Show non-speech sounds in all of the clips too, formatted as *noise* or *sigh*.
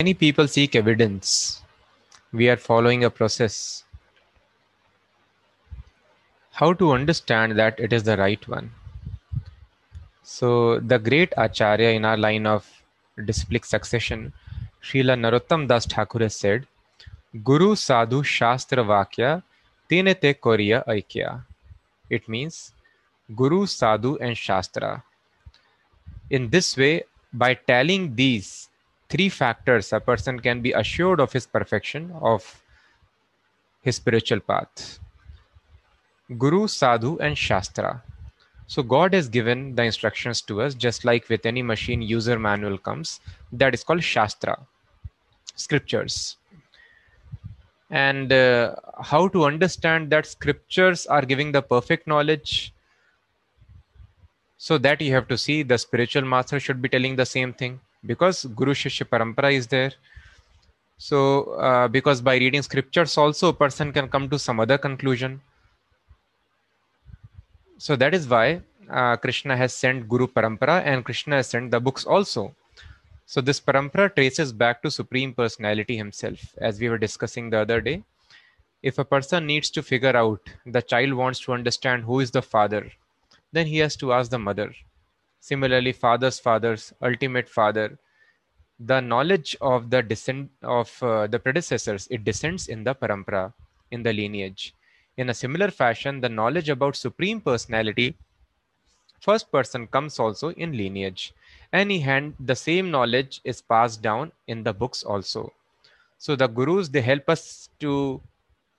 Many people seek evidence. We are following a process. How to understand that it is the right one? So, the great Acharya in our line of disciplic succession, Srila Narottam Das Thakur has said, Guru Sadhu Shastra Vakya Tene Te Koriya Aikya. It means Guru, Sadhu, and Shastra. In this way, by tallying these three factors, a person can be assured of his perfection, of his spiritual path. Guru, Sadhu, and Shastra. So God has given the instructions to us, just like with any machine user manual comes, that is called Shastra, scriptures. And uh, how to understand that scriptures are giving the perfect knowledge so that you have to see the spiritual master should be telling the same thing because Guru Shishya Parampara is there. So, uh, because by reading scriptures, also a person can come to some other conclusion. So, that is why uh, Krishna has sent Guru Parampara and Krishna has sent the books also. So, this Parampara traces back to Supreme Personality Himself, as we were discussing the other day. If a person needs to figure out, the child wants to understand who is the father, then he has to ask the mother. Similarly, father's father's ultimate father, the knowledge of the descent of uh, the predecessors, it descends in the parampara, in the lineage. In a similar fashion, the knowledge about supreme personality, first person comes also in lineage. Any hand, the same knowledge is passed down in the books also. So the gurus they help us to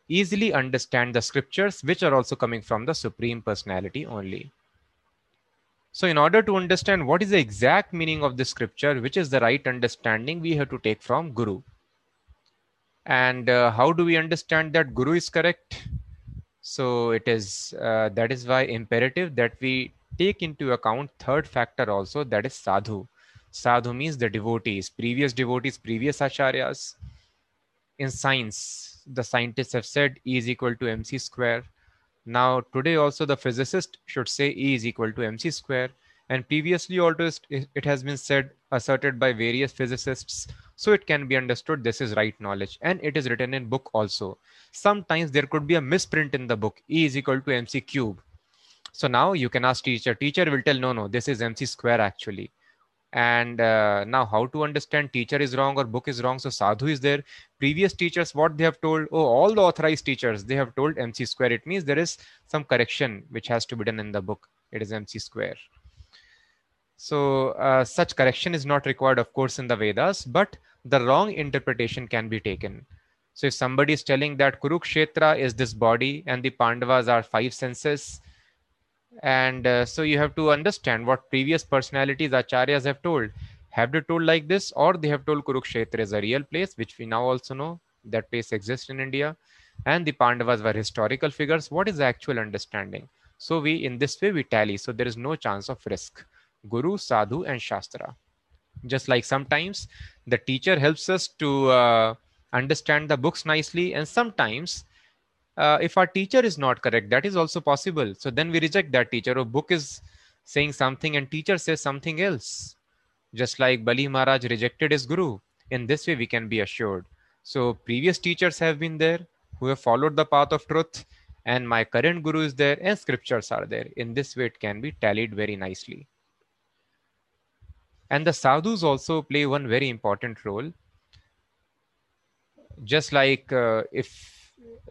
easily understand the scriptures, which are also coming from the supreme personality only. So, in order to understand what is the exact meaning of the scripture, which is the right understanding, we have to take from Guru. And uh, how do we understand that Guru is correct? So, it is uh, that is why imperative that we take into account third factor also that is sadhu. Sadhu means the devotees, previous devotees, previous acharyas. In science, the scientists have said E is equal to mc square now, today also the physicist should say E is equal to mc square. And previously also it has been said, asserted by various physicists. So it can be understood this is right knowledge. And it is written in book also. Sometimes there could be a misprint in the book. E is equal to mc cube. So now you can ask teacher. Teacher will tell, no, no, this is mc square actually and uh, now how to understand teacher is wrong or book is wrong? So sadhu is there. Previous teachers what they have told? Oh all the authorized teachers they have told mc square. It means there is some correction which has to be done in the book. It is mc square. So uh, such correction is not required of course in the vedas but the wrong interpretation can be taken. So if somebody is telling that kurukshetra is this body and the pandavas are five senses and uh, so you have to understand what previous personalities acharyas have told. Have they told like this or they have told kurukshetra is a real place which we now also know that place exists in india. And the pandavas were historical figures. What is the actual understanding? So we in this way we tally. So there is no chance of risk. Guru sadhu and shastra. Just like sometimes the teacher helps us to uh, understand the books nicely and sometimes uh, if our teacher is not correct that is also possible. So then we reject that teacher. Or book is saying something and teacher says something else. Just like bali maharaj rejected his guru in this way we can be assured. So previous teachers have been there who have followed the path of truth and my current guru is there and scriptures are there. In this way it can be tallied very nicely. And the sadhus also play one very important role. Just like uh, if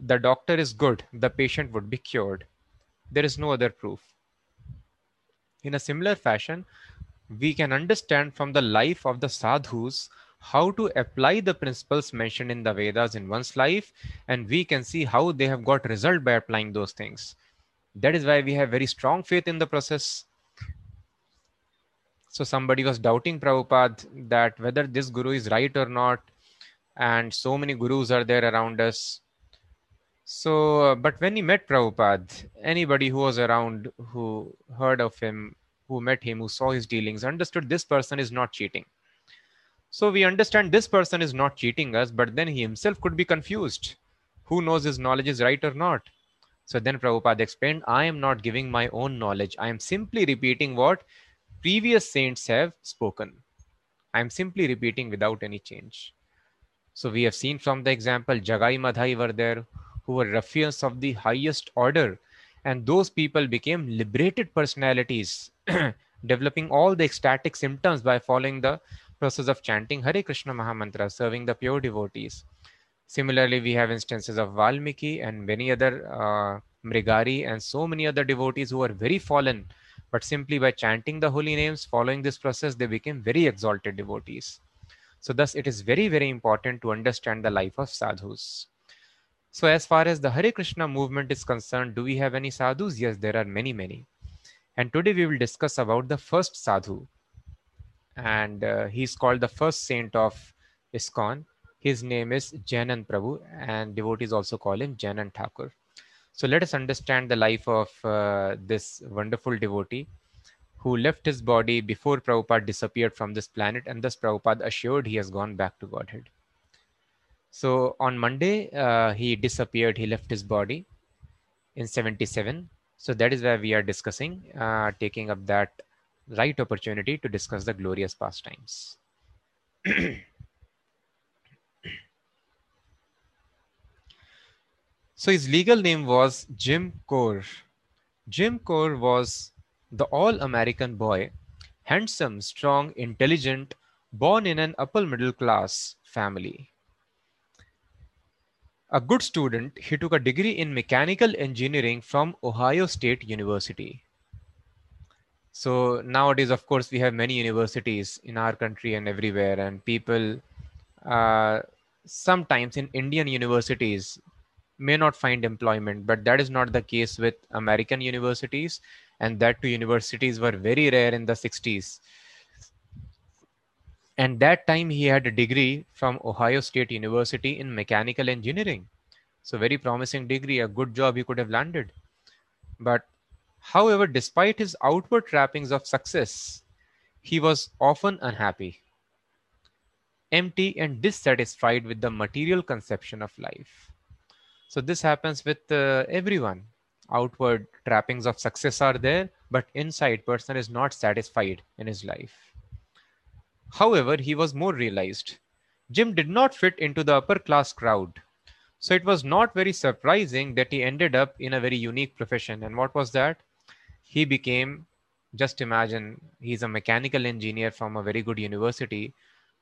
the doctor is good, the patient would be cured. There is no other proof. In a similar fashion, we can understand from the life of the sadhus how to apply the principles mentioned in the Vedas in one's life, and we can see how they have got result by applying those things. That is why we have very strong faith in the process. So somebody was doubting Prabhupada that whether this guru is right or not, and so many gurus are there around us. So, uh, but when he met Prabhupada, anybody who was around, who heard of him, who met him, who saw his dealings, understood this person is not cheating. So we understand this person is not cheating us, but then he himself could be confused. Who knows his knowledge is right or not? So then Prabhupada explained, I am not giving my own knowledge. I am simply repeating what previous saints have spoken. I am simply repeating without any change. So we have seen from the example, Jagai Madhai were there, who were ruffians of the highest order. And those people became liberated personalities, *clears throat* developing all the ecstatic symptoms by following the process of chanting Hare Krishna Mahamantra, serving the pure devotees. Similarly, we have instances of Valmiki and many other uh, Mrigari and so many other devotees who are very fallen, but simply by chanting the holy names, following this process, they became very exalted devotees. So, thus, it is very, very important to understand the life of sadhus. So, as far as the Hare Krishna movement is concerned, do we have any sadhus? Yes, there are many, many. And today we will discuss about the first sadhu. And uh, he's called the first saint of ISKCON. His name is Jayanand Prabhu, and devotees also call him Jayanand Thakur. So let us understand the life of uh, this wonderful devotee who left his body before Prabhupada disappeared from this planet, and thus Prabhupada assured he has gone back to Godhead. So on Monday, uh, he disappeared, he left his body in 77. So that is where we are discussing, uh, taking up that right opportunity to discuss the glorious pastimes. *clears throat* So his legal name was Jim Kohr. Jim Kohr was the all American boy, handsome, strong, intelligent, born in an upper middle class family. A good student, he took a degree in mechanical engineering from Ohio State University. So nowadays, of course, we have many universities in our country and everywhere, and people uh, sometimes in Indian universities may not find employment, but that is not the case with American universities, and that two universities were very rare in the 60s. And that time he had a degree from Ohio State University in mechanical engineering. So very promising degree, a good job he could have landed. But however, despite his outward trappings of success, he was often unhappy, empty and dissatisfied with the material conception of life. So this happens with uh, everyone. Outward trappings of success are there, but inside person is not satisfied in his life. However, he was more realized. Jim did not fit into the upper class crowd. So it was not very surprising that he ended up in a very unique profession. And what was that? He became, just imagine, he's a mechanical engineer from a very good university,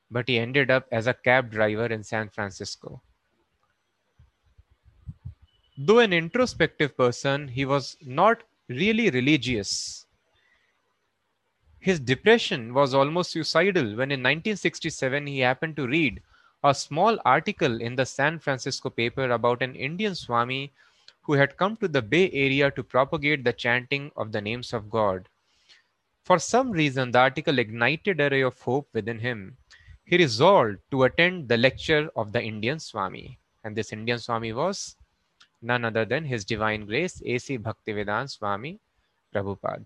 but he ended up as a cab driver in San Francisco. Though an introspective person, he was not really religious. His depression was almost suicidal when in 1967 he happened to read a small article in the San Francisco paper about an Indian Swami who had come to the Bay Area to propagate the chanting of the names of God. For some reason, the article ignited a ray of hope within him. He resolved to attend the lecture of the Indian Swami. And this Indian Swami was none other than His Divine Grace, A.C. Bhaktivedanta Swami Prabhupada.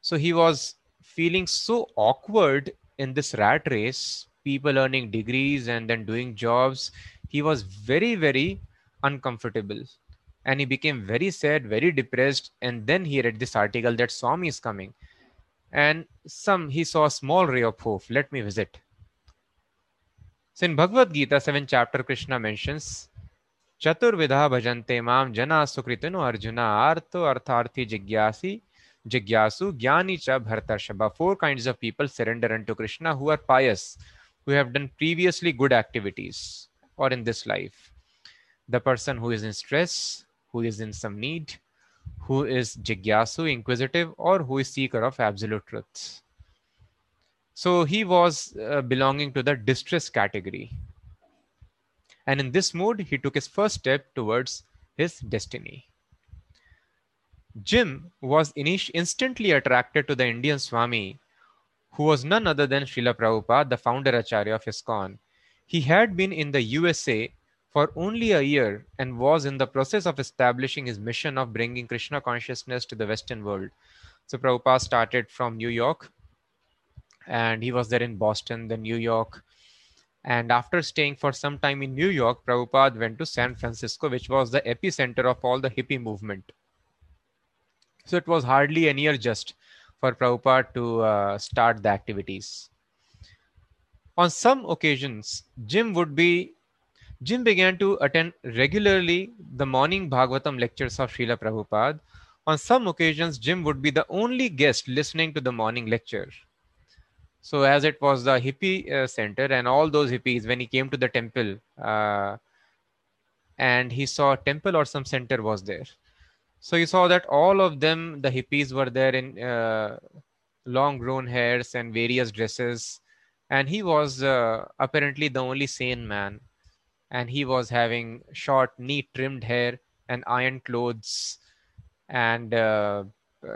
So he was feeling so awkward in this rat race, people earning degrees and then doing jobs. He was very, very uncomfortable. And he became very sad, very depressed. And then he read this article that Swami is coming. And some he saw a small ray of hope. Let me visit. So in Bhagavad Gita, 7th chapter, Krishna mentions चतुर्विधा भजन्ते माम जना सुकृतिनो arjuna आर्तो अर्थार्थी जिज्ञासी jigyasu jnani cha bhartarshaba four kinds of people surrender unto krishna who are pious who have done previously good activities or in this life. The person who is in stress who is in some need who is jigyasu inquisitive or who is seeker of absolute truths. So he was uh, belonging to the distress category. And in this mood, he took his first step towards his destiny. Jim was instantly attracted to the Indian Swami, who was none other than Srila Prabhupada, the founder Acharya of ISKCON. He had been in the USA for only a year and was in the process of establishing his mission of bringing Krishna consciousness to the Western world. So Prabhupada started from New York and he was there in Boston, then New York, and after staying for some time in New York, Prabhupada went to San Francisco, which was the epicenter of all the hippie movement. So it was hardly a year just for Prabhupada to uh, start the activities. On some occasions, Jim would be Jim began to attend regularly the morning Bhagavatam lectures of Srila Prabhupada. On some occasions, Jim would be the only guest listening to the morning lecture. So, as it was the hippie uh, center, and all those hippies, when he came to the temple, uh, and he saw a temple or some center was there. So you saw that all of them, the hippies, were there in uh, long grown hairs and various dresses, and he was uh, apparently the only sane man and he was having short, neat, trimmed hair and iron clothes. And uh,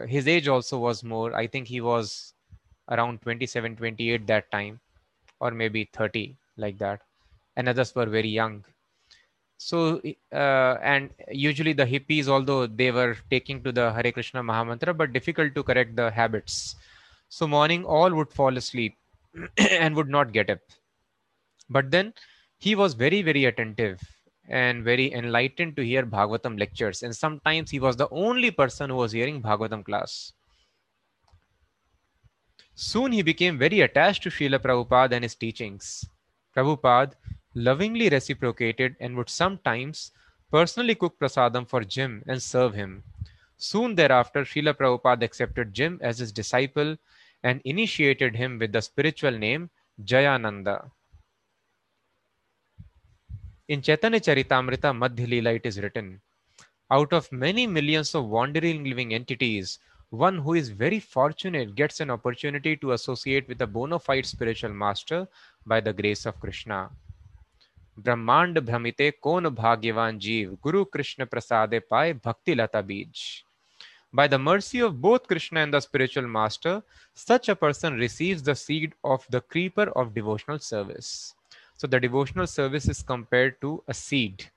his age also was more. I think he was around 27, 28 that time, or maybe 30, like that. And others were very young. So, uh, and usually the hippies, although they were taking to the Hare Krishna Mahamantra, but difficult to correct the habits. So, morning all would fall asleep *clears throat* and would not get up. But then he was very, very attentive and very enlightened to hear Bhagavatam lectures. And sometimes he was the only person who was hearing Bhagavatam class. Soon he became very attached to Srila Prabhupada and his teachings. Prabhupada lovingly reciprocated and would sometimes personally cook prasadam for Jim and serve him. Soon thereafter, Srila Prabhupada accepted Jim as his disciple and initiated him with the spiritual name Jayananda. In Chaitanya Charitamrita Madhya Leela it is written, out of many millions of wandering living entities, one who is very fortunate gets an opportunity to associate with a bona fide spiritual master by the grace of Krishna. ब्रह्मांड भ्रमिते कौन भाग्यवान जीव गुरु कृष्ण प्रसादे पाए भक्ति लता बीज By the mercy of both Krishna and the spiritual master, such a person receives the seed of the creeper of devotional service. So the devotional service is compared to a seed.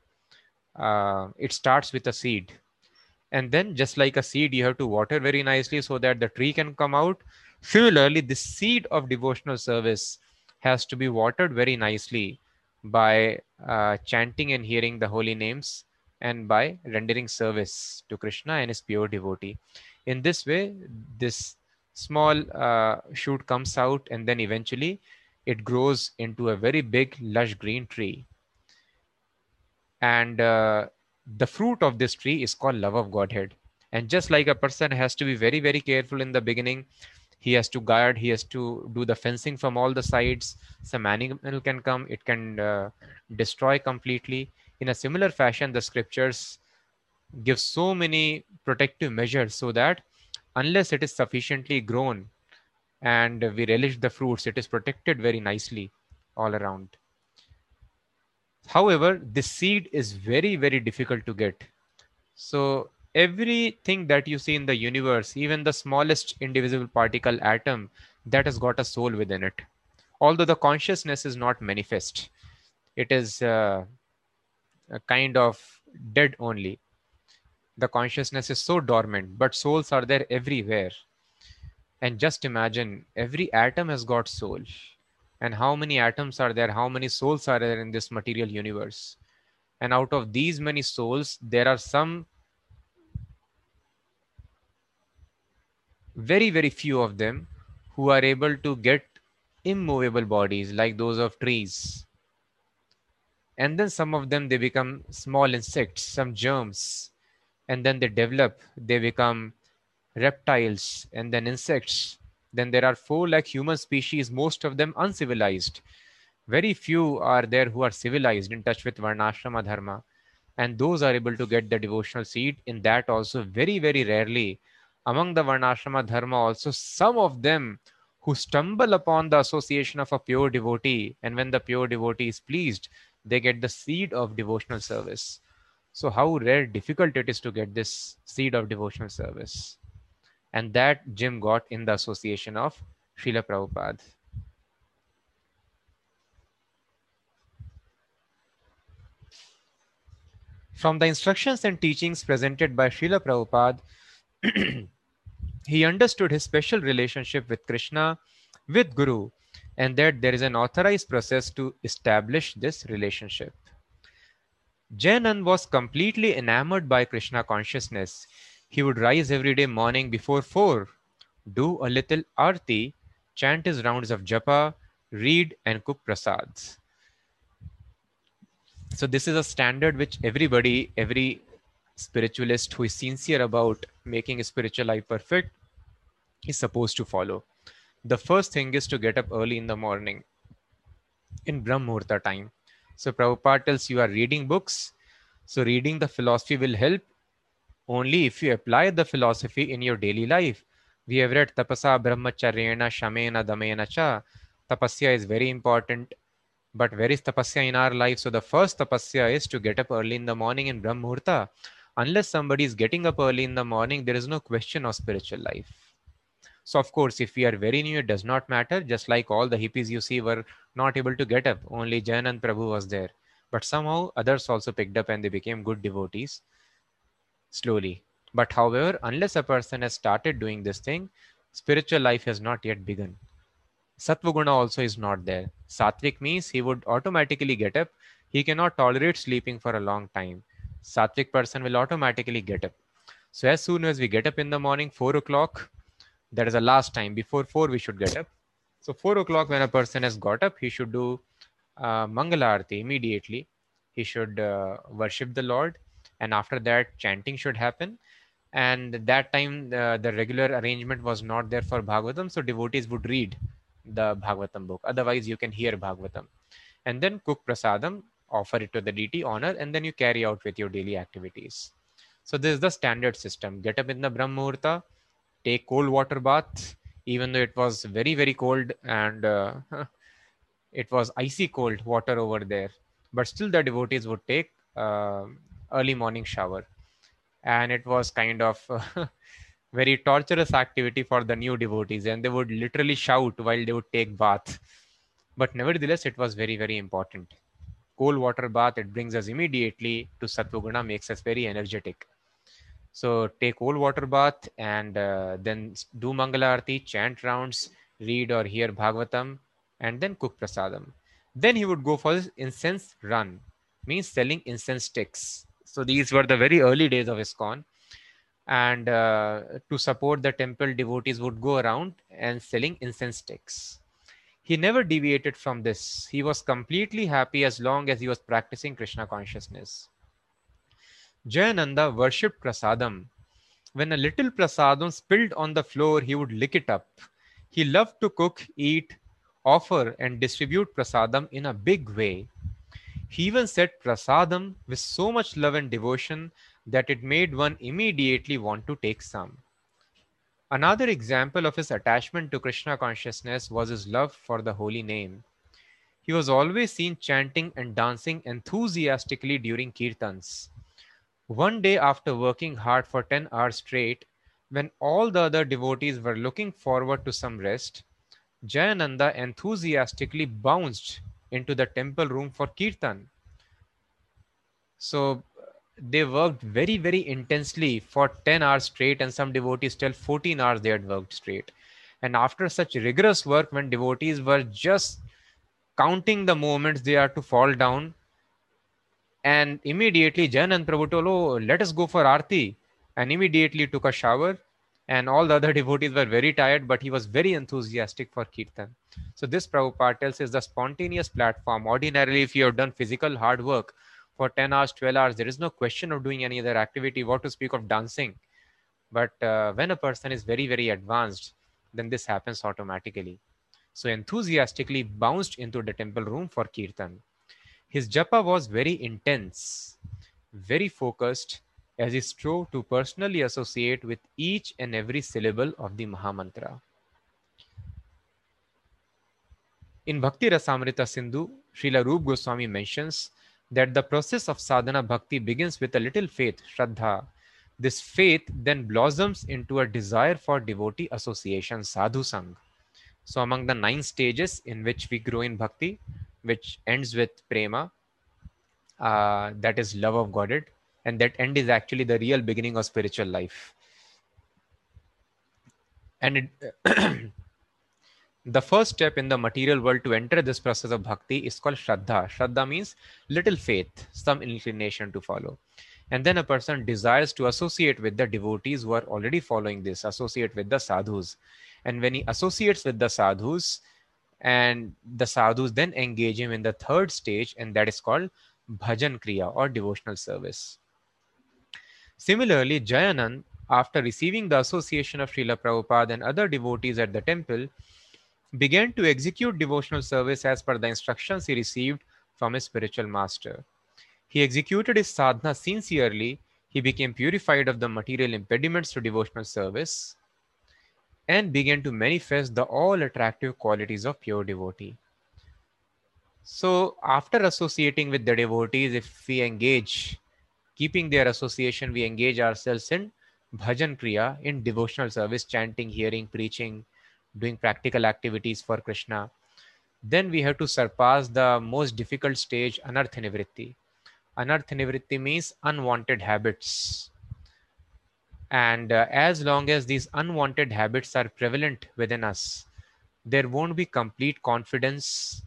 Uh, it starts with a seed. And then, just like a seed, you have to water very nicely so that the tree can come out. Similarly, the seed of devotional service has to be watered very nicely by uh, chanting and hearing the holy names and by rendering service to Krishna and his pure devotee. In this way, this small uh, shoot comes out and then eventually it grows into a very big, lush green tree. And uh, the fruit of this tree is called love of Godhead. And just like a person has to be very, very careful in the beginning, he has to guard, he has to do the fencing from all the sides. Some animal can come, it can uh, destroy completely. In a similar fashion, the scriptures give so many protective measures so that unless it is sufficiently grown and we relish the fruits. It is protected very nicely all around. However, this seed is very, very difficult to get. So everything that you see in the universe, even the smallest indivisible particle atom, that has got a soul within it. Although the consciousness is not manifest, it is uh, a kind of dead only. The consciousness is so dormant, but souls are there everywhere and just imagine every atom has got soul. And how many atoms are there? How many souls are there in this material universe? And out of these many souls, there are some very, very few of them who are able to get immovable bodies like those of trees. And then some of them, they become small insects, some germs. And then they develop, they become reptiles, and then insects. Then there are four like human species, most of them uncivilized. Very few are there who are civilized in touch with Varnashrama Dharma. And those are able to get the devotional seed. In that, also, very, very rarely, among the Varnashrama Dharma, also, some of them who stumble upon the association of a pure devotee, and when the pure devotee is pleased, they get the seed of devotional service. So, how rare, difficult it is to get this seed of devotional service and that Jim got in the association of Srila Prabhupada. From the instructions and teachings presented by Srila Prabhupada, *clears throat* he understood his special relationship with Krishna, with Guru, and that there is an authorized process to establish this relationship. Jayanand was completely enamored by Krishna consciousness. He would rise every day morning before 4, do a little arti, chant his rounds of japa, read and cook prasads. So this is a standard which everybody, every spiritualist who is sincere about making a spiritual life perfect is supposed to follow. The first thing is to get up early in the morning in Brahmurta time. So Prabhupada tells you are reading books. So reading the philosophy will help only if you apply the philosophy in your daily life. We have read Tapasa Brahmacharyena Shamena Damena Cha. Tapasya is very important. But where is tapasya in our life? So the first tapasya is to get up early in the morning in Brahmurta. Unless somebody is getting up early in the morning, there is no question of spiritual life. So of course, if we are very new, it does not matter. Just like all the hippies you see were not able to get up. Only Jayanand Prabhu was there. But somehow others also picked up and they became good devotees slowly. But however, unless a person has started doing this thing, spiritual life has not yet begun. Satvaguna also is not there. Satvik means he would automatically get up. He cannot tolerate sleeping for a long time. Satvik person will automatically get up. So as soon as we get up in the morning, four o'clock, that is the last time. Before four, we should get up. So four o'clock, when a person has got up, he should do uh, Mangalarti immediately. He should uh, worship the Lord, and after that, chanting should happen. And that time, uh, the regular arrangement was not there for Bhagavatam, so devotees would read the Bhagavatam book. Otherwise, you can hear Bhagavatam. And then cook prasadam, offer it to the deity, honor, and then you carry out with your daily activities. So this is the standard system. Get up in the Brahmurta, take cold water bath, even though it was very, very cold and uh, *laughs* it was icy cold water over there. But still the devotees would take uh, early morning shower. And it was kind of *laughs* very torturous activity for the new devotees and they would literally shout while they would take bath but nevertheless it was very very important cold water bath it brings us immediately to sattvaguna makes us very energetic so take cold water bath and uh, then do mangalarti chant rounds read or hear bhagavatam and then cook prasadam. Then he would go for his incense run means selling incense sticks. So these were the very early days of ISKCON and uh, to support the temple devotees would go around and selling incense sticks. He never deviated from this. He was completely happy as long as he was practicing krishna consciousness jayananda worshipped prasadam when a little prasadam spilled on the floor he would lick it up he loved to cook eat offer and distribute prasadam in a big way he even set prasadam with so much love and devotion that it made one immediately want to take some. Another example of his attachment to Krishna consciousness was his love for the holy name. He was always seen chanting and dancing enthusiastically during kirtans. One day, after working hard for 10 hours straight, when all the other devotees were looking forward to some rest, Jayananda enthusiastically bounced into the temple room for kirtan. So, they worked very very intensely for 10 hours straight and some devotees tell 14 hours they had worked straight and after such rigorous work when devotees were just counting the moments they are to fall down and immediately Jayanand Prabhu told, oh, let us go for Arti and immediately took a shower. And all the other *laughs* devotees were very tired but he was very enthusiastic for Kirtan. So this Prabhupada tells is the spontaneous platform. Ordinarily if you have done physical hard work, for 10 hours 12 hours there is no question of doing any other activity. What to speak of dancing? But uh, when a person is very very advanced then this happens automatically. So enthusiastically bounced into the temple room for kirtan his japa was very intense very focused as he strove to personally associate with each and every syllable of the Mahamantra. In Bhakti Rasamrita Sindhu, Srila Rup Goswami mentions that the process of sadhana bhakti begins with a little faith, shraddha. This faith then blossoms into a desire for devotee association, sadhu sang. So, among the nine stages in which we grow in bhakti, which ends with prema, uh, that is love of Godhead, and that end is actually the real beginning of spiritual life. And it *clears throat* the first step in the material world to enter this process of bhakti is called shraddha. Shraddha means little faith, some inclination to follow. And then a person desires to associate with the devotees who are already following this, associate with the sadhus. And when he associates with the sadhus, and the sadhus then engage him in the third stage and that is called bhajan kriya or devotional service. Similarly jayanand after receiving the association of Srila Prabhupada and other devotees at the temple, began to execute devotional service as per the instructions he received from his spiritual master. He executed his sadhana sincerely, he became purified of the material impediments to devotional service, and began to manifest the all attractive qualities of pure devotee. So, after associating with the devotees, if we engage, keeping their association, we engage ourselves in bhajan kriya, in devotional service, chanting, hearing, preaching, doing practical activities for Krishna. Then we have to surpass the most difficult stage, anartha nivritti. Anartha nivritti means unwanted habits. And uh, as long as these unwanted habits are prevalent within us, there won't be complete confidence,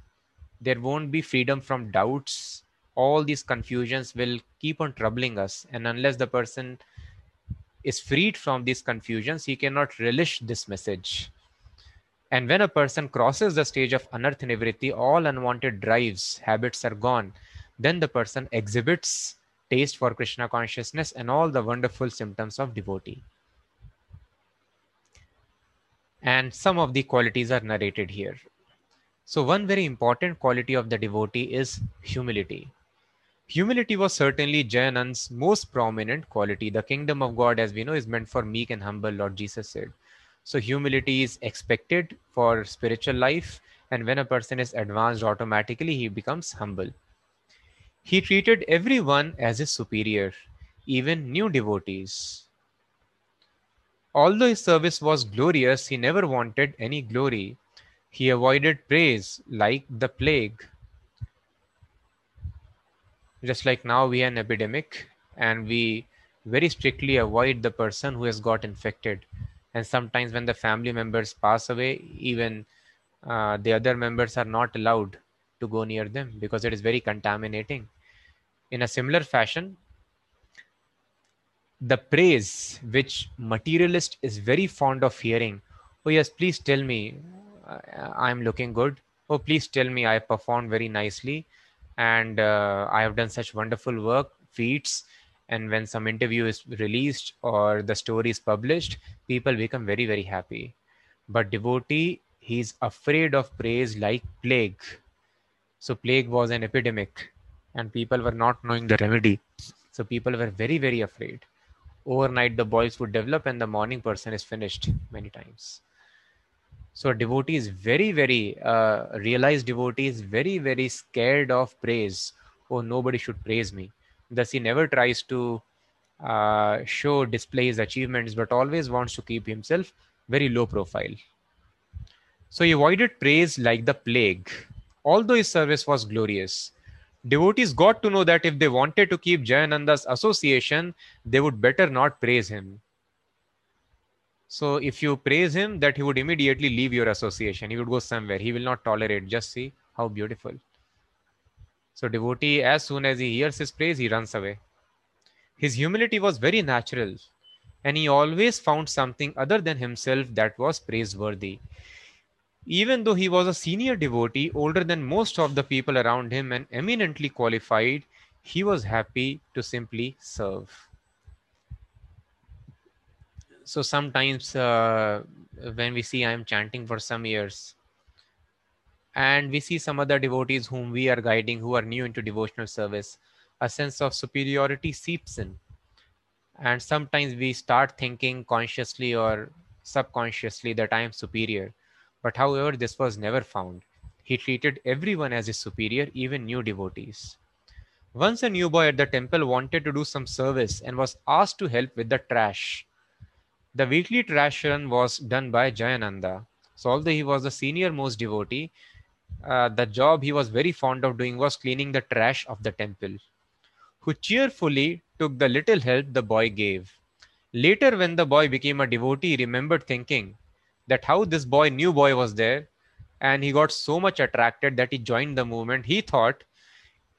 there won't be freedom from doubts. All these confusions will keep on troubling us. And unless the person is freed from these confusions, he cannot relish this message. And when a person crosses the stage of anartha nivritti, all unwanted drives, habits are gone. Then the person exhibits taste for Krishna consciousness and all the wonderful symptoms of devotee. And some of the qualities are narrated here. So, one very important quality of the devotee is humility. Humility was certainly Jayanand's most prominent quality. The kingdom of God, as we know, is meant for meek and humble, Lord Jesus said. So, humility is expected for spiritual life, and when a person is advanced, automatically he becomes humble. He treated everyone as his superior, even new devotees. Although his service was glorious, he never wanted any glory. He avoided praise like the plague just like now we are an epidemic and we very strictly avoid the person who has got infected and sometimes when the family members pass away even uh, the other members are not allowed to go near them because it is very contaminating in a similar fashion the praise which materialist is very fond of hearing oh yes please tell me i'm looking good oh please tell me i performed very nicely and uh, I have done such wonderful work, feats. And when some interview is released or the story is published, people become very, very happy. But devotee, he's afraid of praise like plague. So, plague was an epidemic, and people were not knowing the remedy. So, people were very, very afraid. Overnight, the boils would develop, and the morning person is finished many times. So devotee is very, very uh, realized devotee is very, very scared of praise. Oh, nobody should praise me. Thus, he never tries to uh, show, display his achievements, but always wants to keep himself very low profile. So he avoided praise like the plague, although his service was glorious. Devotees got to know that if they wanted to keep Jayananda's association, they would better not praise him so if you praise him, that he would immediately leave your association. He would go somewhere. He will not tolerate. Just see how beautiful. So devotee, as soon as he hears his praise, he runs away. His humility was very natural, and he always found something other than himself that was praiseworthy. Even though he was a senior devotee, older than most of the people around him, and eminently qualified, he was happy to simply serve. So sometimes uh, when we see i am chanting for some years and we see some other devotees whom we are guiding who are new into devotional service a sense of superiority seeps in. And sometimes we start thinking consciously or subconsciously that i am superior but however this was never found he treated everyone as his superior even new devotees once a new boy at the temple wanted to do some service and was asked to help with the trash the weekly trash run was done by Jayananda. So, although he was the senior most devotee, uh, the job he was very fond of doing was cleaning the trash of the temple, who cheerfully took the little help the boy gave. Later, when the boy became a devotee, he remembered thinking that how this boy, new boy, was there, and he got so much attracted that he joined the movement. He thought,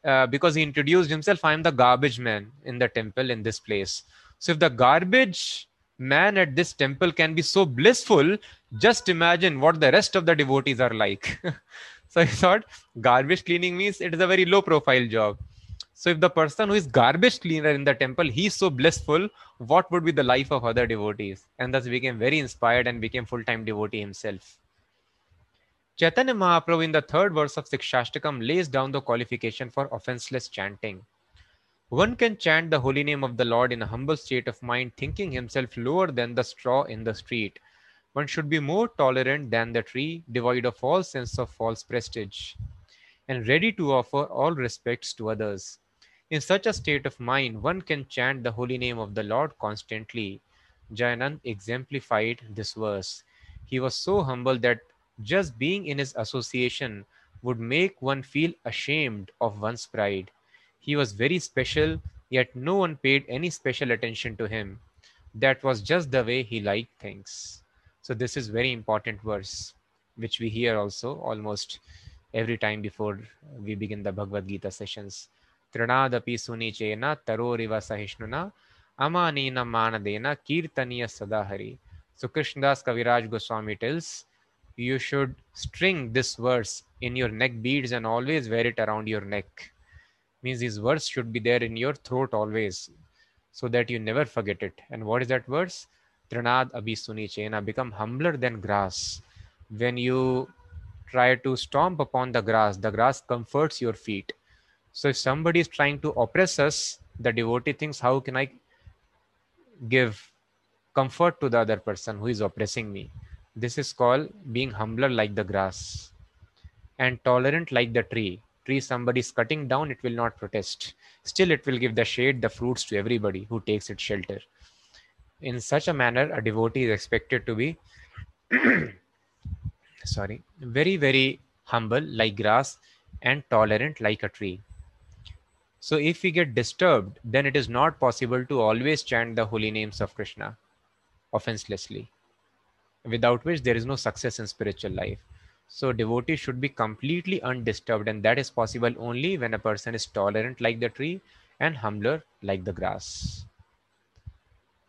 uh, because he introduced himself, I am the garbage man in the temple in this place. So, if the garbage man at this temple can be so blissful. Just imagine what the rest of the devotees are like. *laughs* so I thought garbage cleaning means it is a very low profile job. So if the person who is garbage cleaner in the temple, he's so blissful, what would be the life of other devotees? And thus became very inspired and became full-time devotee himself. Chaitanya Mahaprabhu in the third verse of Sikshashtakam lays down the qualification for offenseless chanting. One can chant the holy name of the Lord in a humble state of mind, thinking himself lower than the straw in the street. One should be more tolerant than the tree, devoid of all sense of false prestige, and ready to offer all respects to others. In such a state of mind, one can chant the holy name of the Lord constantly. Jayanand exemplified this verse. He was so humble that just being in his association would make one feel ashamed of one's pride. He was very special, yet no one paid any special attention to him. That was just the way he liked things. So this is very important verse, which we hear also almost every time before we begin the Bhagavad Gita sessions. तृणादपि सुनिचेन तरोरिव सहिष्णुना अमानीन मानदेन कीर्तनीय सदा हरि। सुकृष्णदास Kaviraj Goswami tells you should string this words in your neck beads and always wear it around your neck means this verse should be there in your throat always so that you never forget it and what is that verse त्रिनाद अभी सुनी चेना become humbler than grass when you try to stomp upon the grass the grass comforts your feet So if somebody is trying to oppress us, the devotee thinks, how can I give comfort to the other person who is oppressing me? This is called being humbler like the grass and tolerant like the tree tree somebody is cutting down, it will not protest. Still, it will give the shade, the fruits to everybody who takes its shelter. In such a manner, a devotee is expected to be, *clears throat* sorry, very, very humble like grass and tolerant like a tree. So, if we get disturbed, then it is not possible to always chant the holy names of Krishna offenselessly, without which there is no success in spiritual life. So devotee should be completely undisturbed, and that is possible only when a person is tolerant like the tree and humbler like the grass.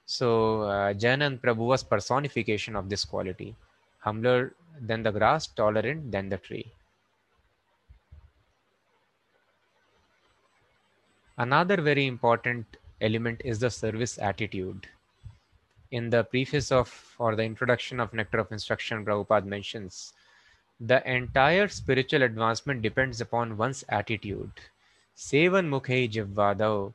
So uh, Jayanand Prabhu was personification of this quality, humbler than the grass, tolerant than the tree. Another very important element is the service attitude. In the preface of or the introduction of Nectar of Instruction, Prabhupada mentions the entire spiritual advancement depends upon one's attitude. Sevan Mukhe Jivvadav.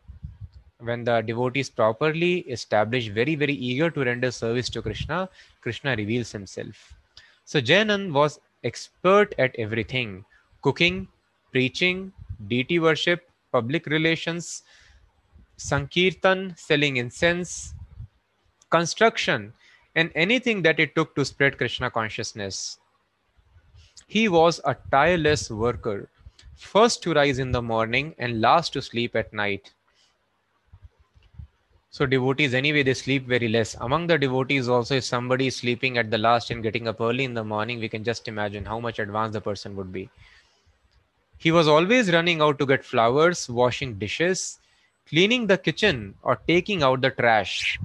When the devotee is properly established, very, very eager to render service to Krishna, Krishna reveals himself. So Jayanand was expert at everything cooking, preaching, deity worship, public relations, sankirtan, selling incense, construction, and anything that it took to spread Krishna consciousness. He was a tireless worker, first to rise in the morning and last to sleep at night. So devotees, anyway, they sleep very less. Among the devotees, also, if somebody is sleeping at the last and getting up early in the morning, we can just imagine how much advanced the person would be. He was always running out to get flowers, washing dishes, cleaning the kitchen, or taking out the trash.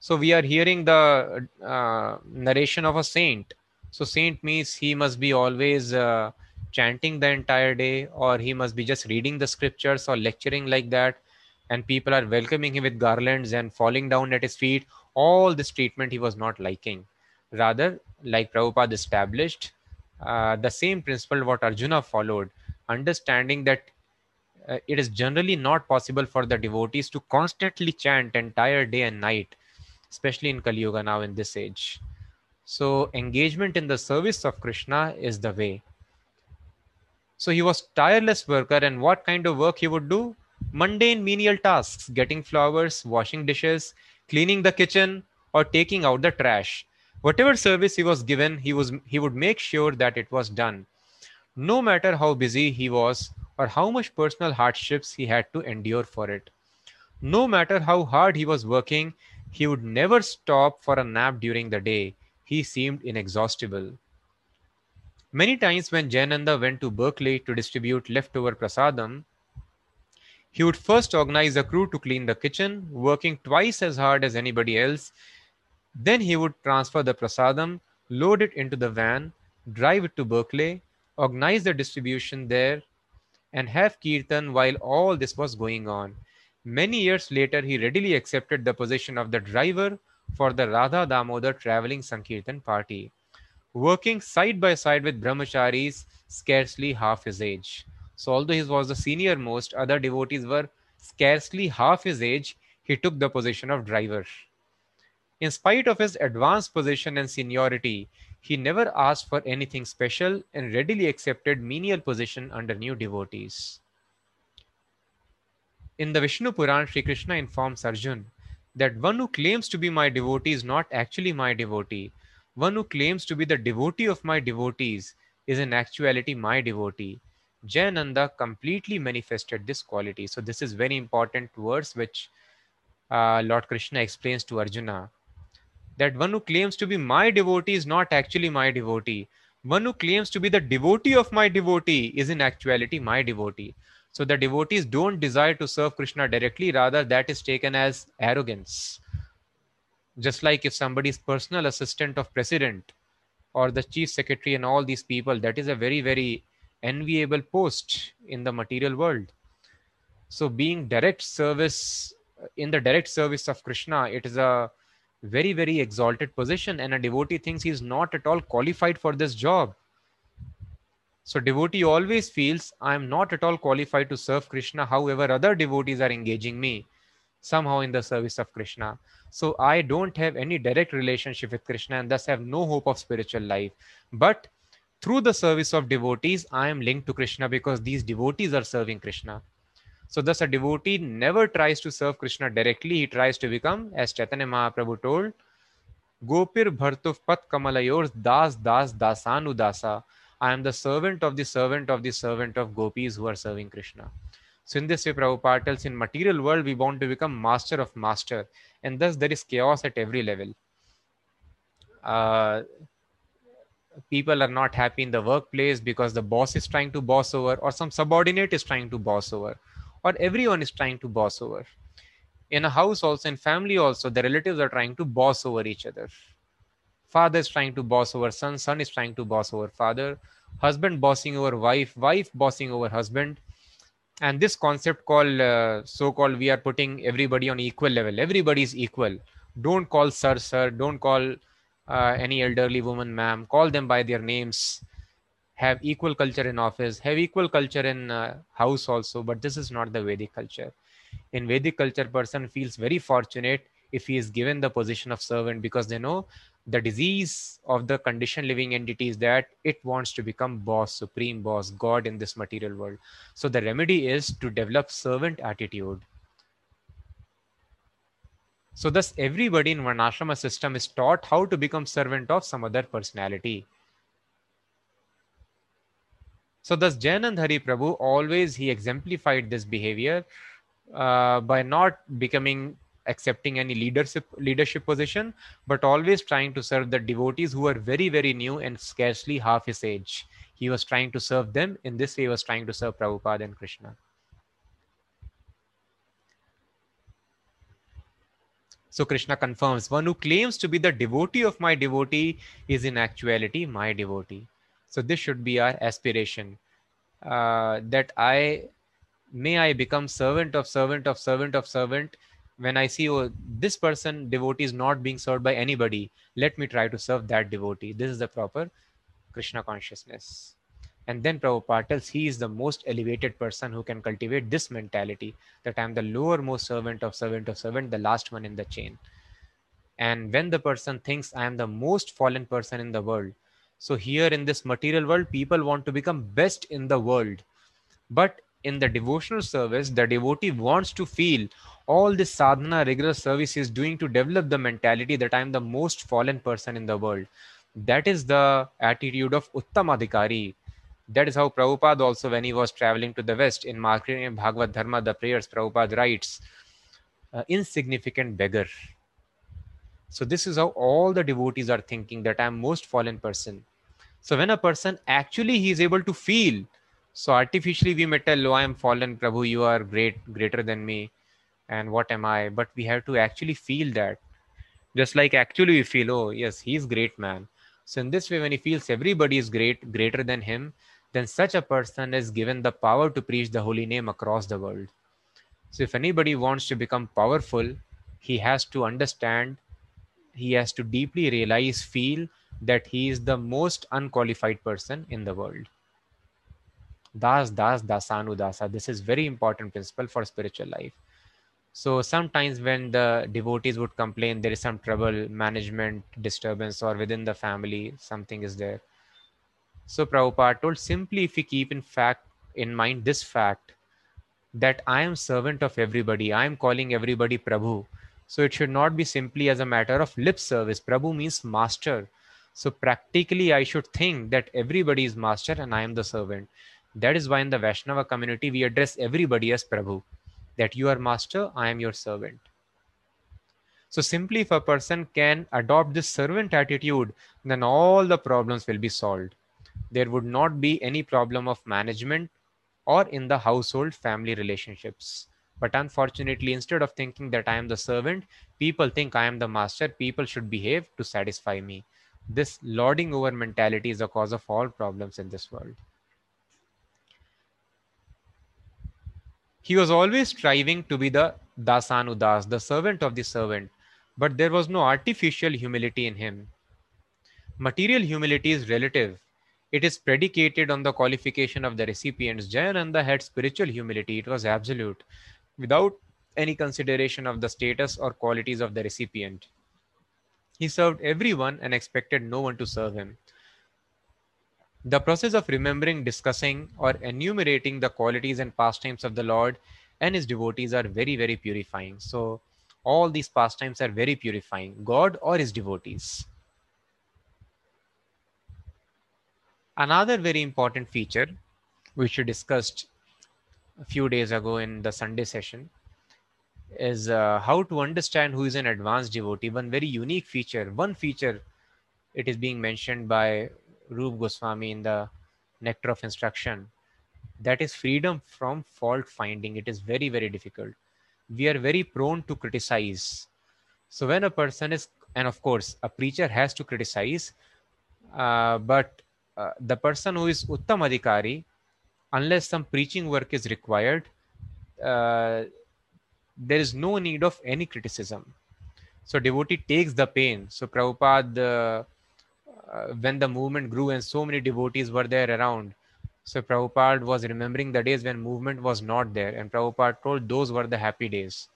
So we are hearing the uh, narration of a saint so saint means he must be always uh, chanting the entire day, or he must be just reading the scriptures or lecturing like that, and people are welcoming him with garlands and falling down at his feet. All this treatment he was not liking. Rather, like Prabhupada established, uh, the same principle what Arjuna followed, understanding that uh, it is generally not possible for the devotees to constantly chant entire day and night, especially in Kali Yuga now in this age. So, engagement in the service of Krishna is the way. So, he was tireless worker, and what kind of work he would do? Mundane menial tasks, getting flowers, washing dishes, cleaning the kitchen, or taking out the trash. Whatever service he was given, he was he would make sure that it was done. No matter how busy he was or how much personal hardships he had to endure for it. No matter how hard he was working, he would never stop for a nap during the day he seemed inexhaustible. Many times when Jayananda went to Berkeley to distribute leftover prasadam, he would first organize a crew to clean the kitchen, working twice as hard as anybody else, Then he would transfer the prasadam, load it into the van, drive it to Berkeley, organize the distribution there, and have kirtan while all this was going on. Many years later, he readily accepted the position of the driver for the Radha Damodar traveling Sankirtan party, working side by side with brahmacharis scarcely half his age. So, although he was the senior most, other devotees were scarcely half his age, he took the position of driver. In spite of his advanced position and seniority, he never asked for anything special and readily accepted menial position under new devotees. In the Vishnu Puran, Sri Krishna informs Arjun that one who claims to be my devotee is not actually my devotee. One who claims to be the devotee of my devotees is in actuality my devotee. Jayananda completely manifested this quality. So, this is very important verse which uh, Lord Krishna explains to Arjuna that one who claims to be my devotee is not actually my devotee. One who claims to be the devotee of my devotee is in actuality my devotee. So the devotees don't desire to serve Krishna directly, rather, that is taken as arrogance. Just like if somebody's personal assistant of president or the chief secretary and all these people, that is a very, very enviable post in the material world. So being direct service in the direct service of Krishna, it is a very, very exalted position, and a devotee thinks he is not at all qualified for this job. So devotee always feels I am not at all qualified to serve Krishna. However, other devotees are engaging me somehow in the service of Krishna. So I don't have any direct relationship with Krishna and thus have no hope of spiritual life. But through the service of devotees, I am linked to Krishna because these devotees are serving Krishna. So thus a devotee never tries to serve Krishna directly. He tries to become, as Chaitanya Mahaprabhu told, Gopir Bhartuf Pat Kamalayor Das Das Dasanu Dasa. I am the servant of the servant of the servant of gopis who are serving Krishna. So in this way, Prabhupada tells in material world, we want to become master of master. And thus there is chaos at every level. Uh, people are not happy in the workplace because the boss is trying to boss over or some subordinate is trying to boss over or everyone is trying to boss over. In a house also, in family also, the relatives are trying to boss over each other. Father is trying to boss over son son is trying to boss over father. Husband bossing over wife wife bossing over husband. And this concept called uh, so called we are putting everybody on equal level. Everybody is equal. Don't call sir sir. Don't call uh, any elderly woman ma'am. Call them by their names have equal culture in office have equal culture in uh, house also but this is not the vedic culture. In vedic culture person feels very fortunate if he is given the position of servant because they know the disease of the conditioned living entity is that it wants to become boss supreme boss god in this material world. So the remedy is to develop servant attitude. So thus everybody in varnashrama system is taught how to become servant of some other personality so thus Jayanand Hari Prabhu always he exemplified this behavior uh, by not becoming accepting any leadership leadership position but always trying to serve the devotees who are very very new and scarcely half his age. He was trying to serve them. In this way he was trying to serve prabhupada and krishna. So krishna confirms one who claims to be the devotee of my devotee is in actuality my devotee so this should be our aspiration uh, that i may i become servant of servant of servant of servant when I see, oh, this person, devotee, is not being served by anybody, let me try to serve that devotee. This is the proper Krishna consciousness. And then Prabhupada tells he is the most elevated person who can cultivate this mentality that I'm the lowermost servant of servant of servant, the last one in the chain. And when the person thinks I am the most fallen person in the world, so here in this material world, people want to become best in the world. But in the devotional service, the devotee wants to feel all this sadhana, rigorous service is doing to develop the mentality that I am the most fallen person in the world. That is the attitude of Uttamadhikari. That is how Prabhupada also, when he was traveling to the West in marketing Bhagavad Dharma, the prayers, Prabhupada writes, insignificant beggar. So this is how all the devotees are thinking that I am most fallen person. So when a person actually he is able to feel, so artificially we may tell, oh, I am fallen, Prabhu, you are great, greater than me and what am i but we have to actually feel that Just like actually we feel, oh, yes, he is great man. So in this way, when he feels everybody is great, greater than him, then such a person is given the power to preach the holy name across the world. So if anybody wants to become powerful, he has to understand, he has to deeply realize, feel that he is the most unqualified person in the world. Das, das, dasanu, dasa. This is very important principle for spiritual life. So sometimes when the devotees would complain there is some trouble, management disturbance, or within the family, something is there. So Prabhupada told simply if we keep in fact in mind this fact that I am servant of everybody, I am calling everybody Prabhu. So it should not be simply as a matter of lip service. Prabhu means master. So practically I should think that everybody is master and I am the servant. That is why in the Vaishnava community we address everybody as Prabhu that you are master, I am your servant. So simply if a person can adopt this servant attitude, then all the problems will be solved. There would not be any problem of management or in the household family relationships. But unfortunately, instead of thinking that I am the servant, people think I am the master. People should behave to satisfy me. This lording over mentality is the cause of all problems in this world. He was always striving to be the Dasanudas, the servant of the servant, but there was no artificial humility in him. Material humility is relative. It is predicated on the qualification of the recipients. Jayananda had spiritual humility, it was absolute, without any consideration of the status or qualities of the recipient. He served everyone and expected no one to serve him. The process of remembering, discussing, or enumerating the qualities and pastimes of the Lord and his devotees are very, very purifying. So, all these pastimes are very purifying, God or his devotees. Another very important feature, which we discussed a few days ago in the Sunday session, is uh, how to understand who is an advanced devotee. One very unique feature, one feature, it is being mentioned by Rup Goswami in the Nectar of Instruction. That is freedom from fault finding. It is very, very difficult. We are very prone to criticize. So when a person is, and of course, a preacher has to criticize, uh, but uh, the person who is Uttam Adhikari, unless some preaching work is required, uh, there is no need of any criticism. So devotee takes the pain. So Prabhupada uh, when the movement grew and so many devotees were there around. So Prabhupada was remembering the days when movement was not there, and Prabhupada told those were the happy days.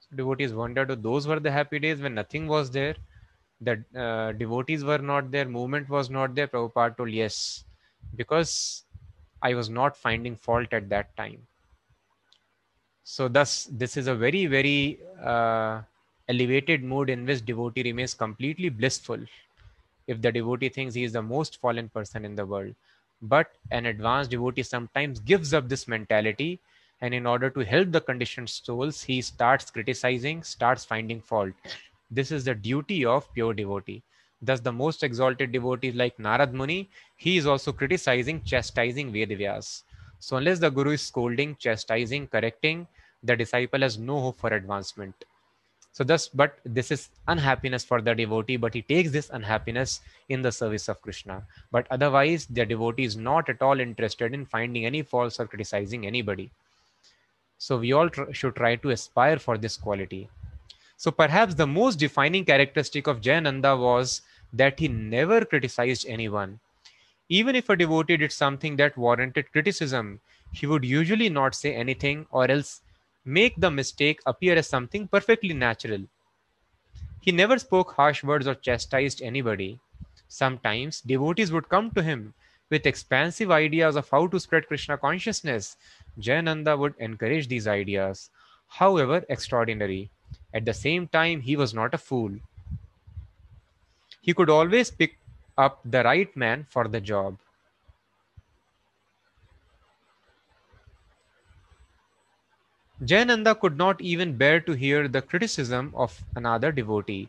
So devotees wondered, oh, those were the happy days when nothing was there, that uh, devotees were not there, movement was not there. Prabhupada told, yes, because I was not finding fault at that time. So thus, this is a very, very uh, elevated mood in which devotee remains completely blissful if the devotee thinks he is the most fallen person in the world. But an advanced devotee sometimes gives up this mentality, and in order to help the conditioned souls, he starts criticizing, starts finding fault. This is the duty of pure devotee. Thus, the most exalted devotee, like Narad Muni, he is also criticizing, chastising Vedavyas. So, unless the Guru is scolding, chastising, correcting, the disciple has no hope for advancement. So thus, but this is unhappiness for the devotee, but he takes this unhappiness in the service of Krishna. But otherwise, the devotee is not at all interested in finding any faults or criticizing anybody. So we all tr- should try to aspire for this quality. So perhaps the most defining characteristic of Jayananda was that he never criticized anyone. Even if a devotee did something that warranted criticism, he would usually not say anything or else make the mistake appear as something perfectly natural. He never spoke harsh words or chastised anybody. Sometimes devotees would come to him with expansive ideas of how to spread Krishna consciousness. Jayananda would encourage these ideas, however extraordinary. At the same time, he was not a fool. He could always pick up the right man for the job. Jayananda could not even bear to hear the criticism of another devotee.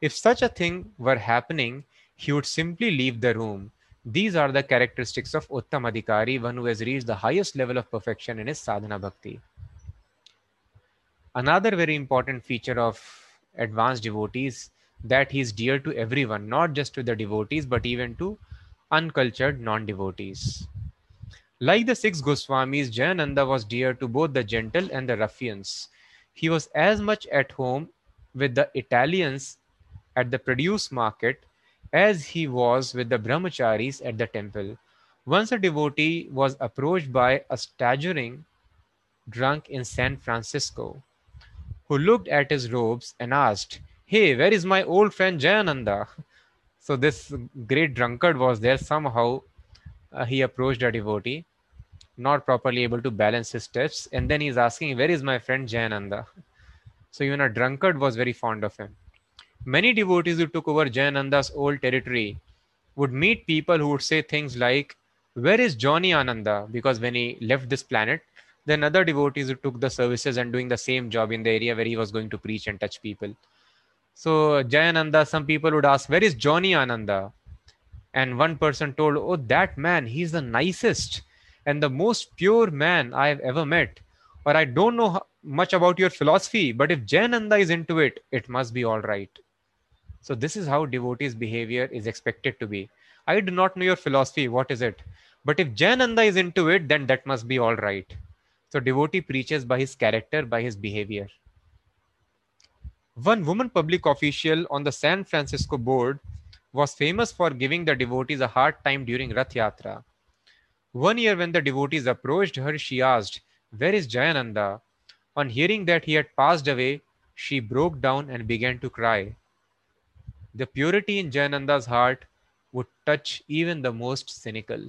If such a thing were happening, he would simply leave the room. These are the characteristics of Uttam Adhikari, one who has reached the highest level of perfection in his sadhana bhakti. Another very important feature of advanced devotees that he is dear to everyone, not just to the devotees, but even to uncultured non devotees. Like the six Goswamis, Jayananda was dear to both the gentle and the ruffians. He was as much at home with the Italians at the produce market as he was with the brahmacharis at the temple. Once a devotee was approached by a staggering drunk in San Francisco who looked at his robes and asked, Hey, where is my old friend Jayananda? So, this great drunkard was there. Somehow, uh, he approached a devotee, not properly able to balance his steps, and then he's asking, Where is my friend Jayananda? So, even a drunkard was very fond of him. Many devotees who took over Jayananda's old territory would meet people who would say things like, Where is Johnny Ananda? Because when he left this planet, then other devotees who took the services and doing the same job in the area where he was going to preach and touch people. So Jayananda, some people would ask, Where is Johnny Ananda? And one person told, Oh, that man, he's the nicest and the most pure man I've ever met. Or I don't know much about your philosophy, but if Jayananda is into it, it must be all right. So this is how devotees' behavior is expected to be. I do not know your philosophy. What is it? But if Jayananda is into it, then that must be all right. So devotee preaches by his character, by his behavior. One woman public official on the San Francisco board was famous for giving the devotees a hard time during Rath Yatra. One year, when the devotees approached her, she asked, Where is Jayananda? On hearing that he had passed away, she broke down and began to cry. The purity in Jayananda's heart would touch even the most cynical.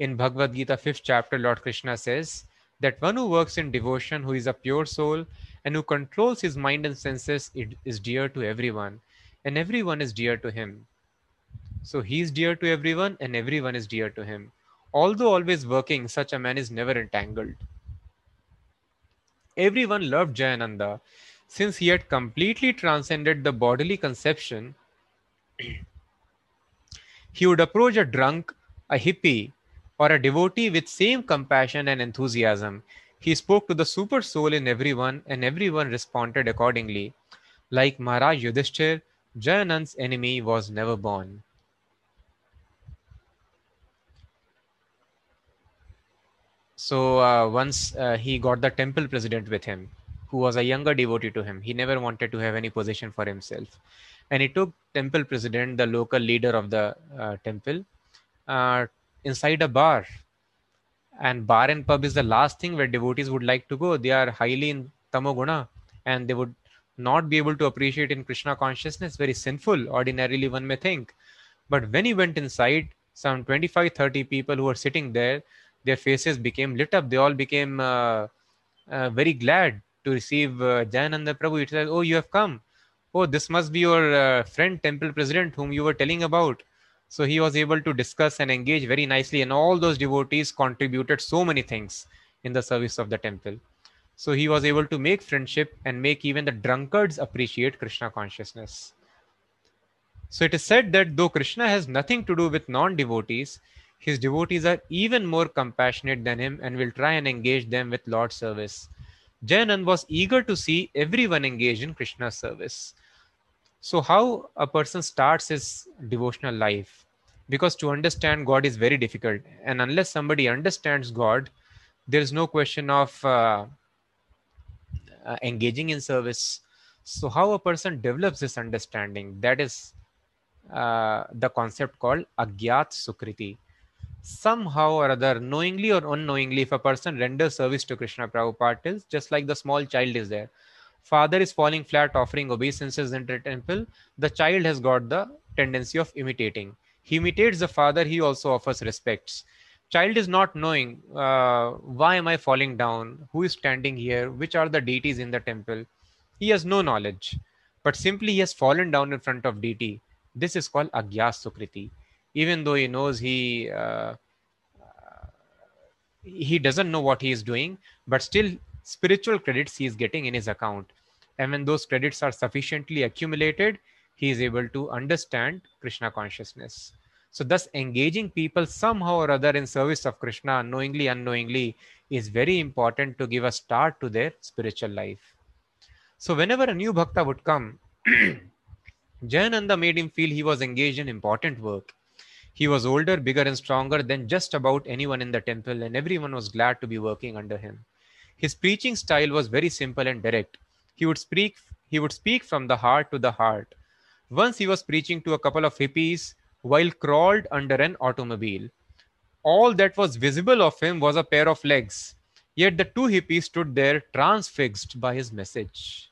In Bhagavad Gita, 5th chapter, Lord Krishna says that one who works in devotion, who is a pure soul, and who controls his mind and senses, is dear to everyone, and everyone is dear to him. So he is dear to everyone, and everyone is dear to him. Although always working, such a man is never entangled. Everyone loved Jayananda since he had completely transcended the bodily conception, *clears throat* he would approach a drunk, a hippie, or a devotee with same compassion and enthusiasm. He spoke to the super soul in everyone, and everyone responded accordingly. Like Maharaj Yudhishthir, Jayanand's enemy was never born. So uh, once uh, he got the temple president with him, who was a younger devotee to him. He never wanted to have any position for himself. And he took temple president, the local leader of the uh, temple, uh, inside a bar. And bar and pub is the last thing where devotees would like to go. They are highly in tamoguna and they would not be able to appreciate in Krishna consciousness. Very sinful, ordinarily one may think. But when he went inside, some 25 30 people who were sitting there, their faces became lit up. They all became uh, uh, very glad to receive uh, Jayananda Prabhu. It says, Oh, you have come. Oh, this must be your uh, friend, temple president, whom you were telling about. So he was able to discuss and engage very nicely, and all those devotees contributed so many things in the service of the temple. So he was able to make friendship and make even the drunkards appreciate Krishna consciousness. So it is said that though Krishna has nothing to do with non devotees, his devotees are even more compassionate than him and will try and engage them with Lord's service. Jayanand was eager to see everyone engage in Krishna's service. So, how a person starts his devotional life? Because to understand God is very difficult, and unless somebody understands God, there is no question of uh, uh, engaging in service. So, how a person develops this understanding? That is uh, the concept called Agyat Sukriti somehow or other, knowingly or unknowingly, if a person renders service to Krishna Prabhupada, just like the small child is there. Father is falling flat, offering obeisances in the temple. The child has got the tendency of imitating. He imitates the father, he also offers respects. Child is not knowing uh, why am I falling down, who is standing here, which are the deities in the temple. He has no knowledge, but simply he has fallen down in front of deity. This is called Agyat Sukriti even though he knows he uh, he doesn't know what he is doing but still spiritual credits he is getting in his account and when those credits are sufficiently accumulated he is able to understand krishna consciousness so thus engaging people somehow or other in service of krishna knowingly unknowingly is very important to give a start to their spiritual life So whenever a new bhakta would come, *clears throat* Jayananda made him feel he was engaged in important work. He was older, bigger, and stronger than just about anyone in the temple, and everyone was glad to be working under him. His preaching style was very simple and direct. He would speak he would speak from the heart to the heart. Once he was preaching to a couple of hippies while crawled under an automobile. All that was visible of him was a pair of legs. Yet the two hippies stood there transfixed by his message.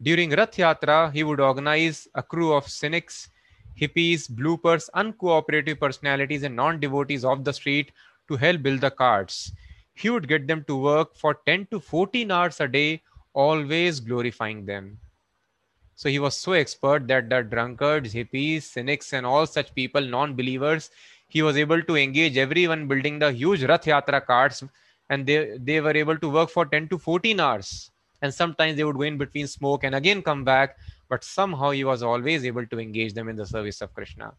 During Rath Yatra, he would organize a crew of cynics, hippies, bloopers, uncooperative personalities, and non devotees off the street to help build the carts. He would get them to work for 10 to 14 hours a day, always glorifying them. So he was so expert that the drunkards, hippies, cynics, and all such people, non believers, he was able to engage everyone building the huge Rath Yatra carts, and they, they were able to work for 10 to 14 hours and sometimes they would go in between smoke and again come back but somehow he was always able to engage them in the service of krishna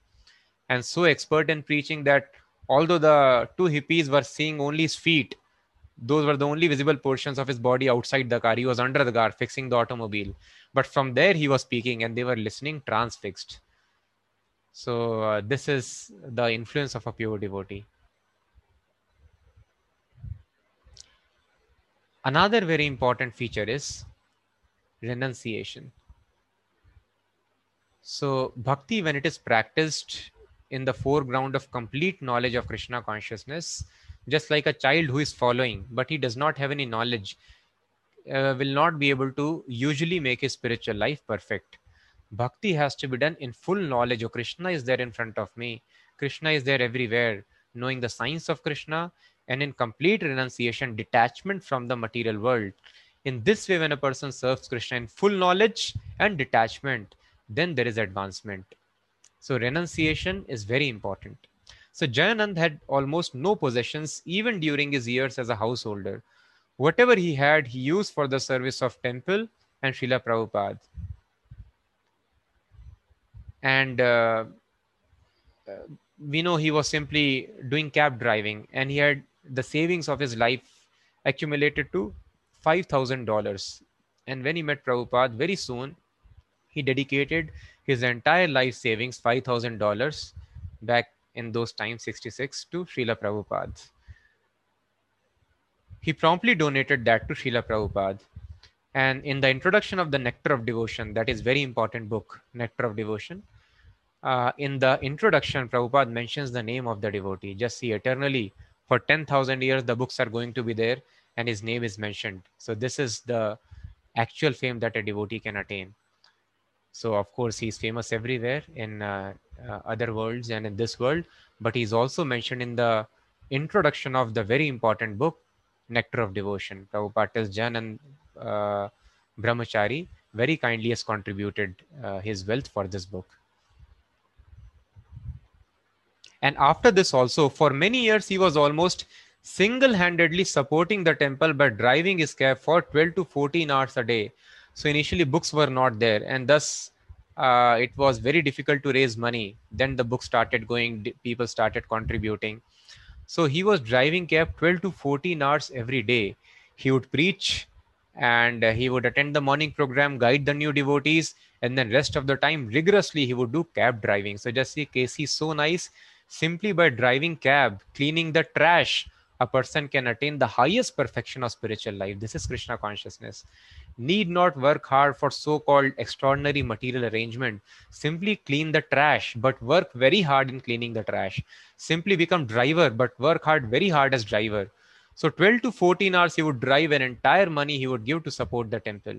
and so expert in preaching that although the two hippies were seeing only his feet those were the only visible portions of his body outside the car. He was under the car fixing the automobile. But from there he was speaking and they were listening transfixed. So uh, this is the influence of a pure devotee. Another very important feature is renunciation. So, bhakti, when it is practiced in the foreground of complete knowledge of Krishna consciousness, just like a child who is following, but he does not have any knowledge, uh, will not be able to usually make his spiritual life perfect. Bhakti has to be done in full knowledge. Oh, Krishna is there in front of me. Krishna is there everywhere. Knowing the science of Krishna, and in complete renunciation, detachment from the material world. In this way, when a person serves Krishna in full knowledge and detachment, then there is advancement. So, renunciation is very important. So, Jayanand had almost no possessions even during his years as a householder. Whatever he had, he used for the service of temple and Srila Prabhupada. And uh, uh we know he was simply doing cab driving and he had the savings of his life accumulated to $5,000. And when he met Prabhupada, very soon he dedicated his entire life savings, $5,000, back in those times, 66, to Srila Prabhupada. He promptly donated that to Srila Prabhupada. And in the introduction of the Nectar of Devotion, that is very important book, Nectar of Devotion, uh, in the introduction, Prabhupada mentions the name of the devotee. Just see eternally for 10,000 years, the books are going to be there and his name is mentioned. So, this is the actual fame that a devotee can attain. So, of course, he's famous everywhere in uh, uh, other worlds and in this world, but he's also mentioned in the introduction of the very important book, Nectar of Devotion. Prabhupada tells Jan and uh, Brahmachari very kindly has contributed uh, his wealth for this book. And after this, also, for many years, he was almost single handedly supporting the temple by driving his cab for 12 to 14 hours a day. So, initially, books were not there, and thus uh, it was very difficult to raise money. Then the book started going, people started contributing. So, he was driving cab 12 to 14 hours every day. He would preach and uh, he would attend the morning program, guide the new devotees, and then rest of the time rigorously he would do cab driving. So just see Casey so nice Simply by driving cab, cleaning the trash, a person can attain the highest perfection of spiritual life. This is Krishna consciousness. Need not work hard for so called extraordinary material arrangement. Simply clean the trash, but work very hard in cleaning the trash. Simply become driver, but work hard, very hard as driver. So 12 to 14 hours he would drive and entire money he would give to support the temple.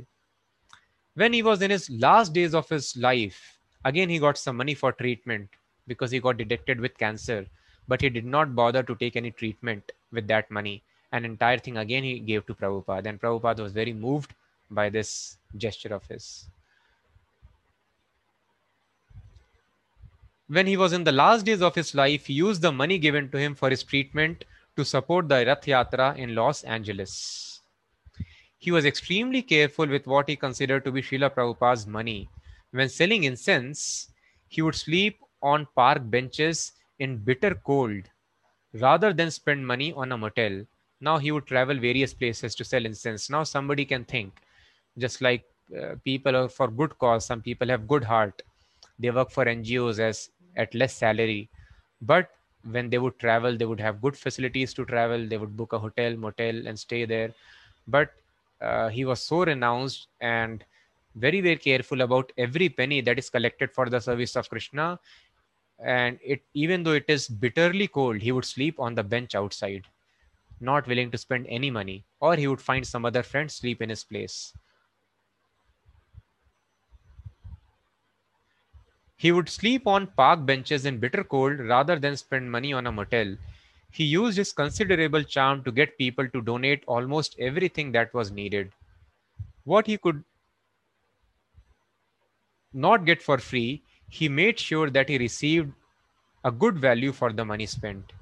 When he was in his last days of his life, again he got some money for treatment because he got detected with cancer, but he did not bother to take any treatment with that money. An entire thing again he gave to Prabhupada, and Prabhupada was very moved by this gesture of his. When he was in the last days of his life, he used the money given to him for his treatment to support the Rath Yatra in Los Angeles. He was extremely careful with what he considered to be Srila Prabhupada's money. When selling incense, he would sleep on park benches in bitter cold rather than spend money on a motel. Now he would travel various places to sell incense. Now somebody can think just like uh, people are for good cause some people have good heart. They work for ngos as at less salary. But when they would travel they would have good facilities to travel. They would book a hotel motel and stay there. But uh, he was so renounced and very very careful about every penny that is collected for the service of krishna. And it even though it is bitterly cold he would sleep on the bench outside not willing to spend any money or he would find some other friend sleep in his place he would sleep on park benches in bitter cold rather than spend money on a motel he used his considerable charm to get people to donate almost everything that was needed what he could not get for free, he made sure that he received a good value for the money spent.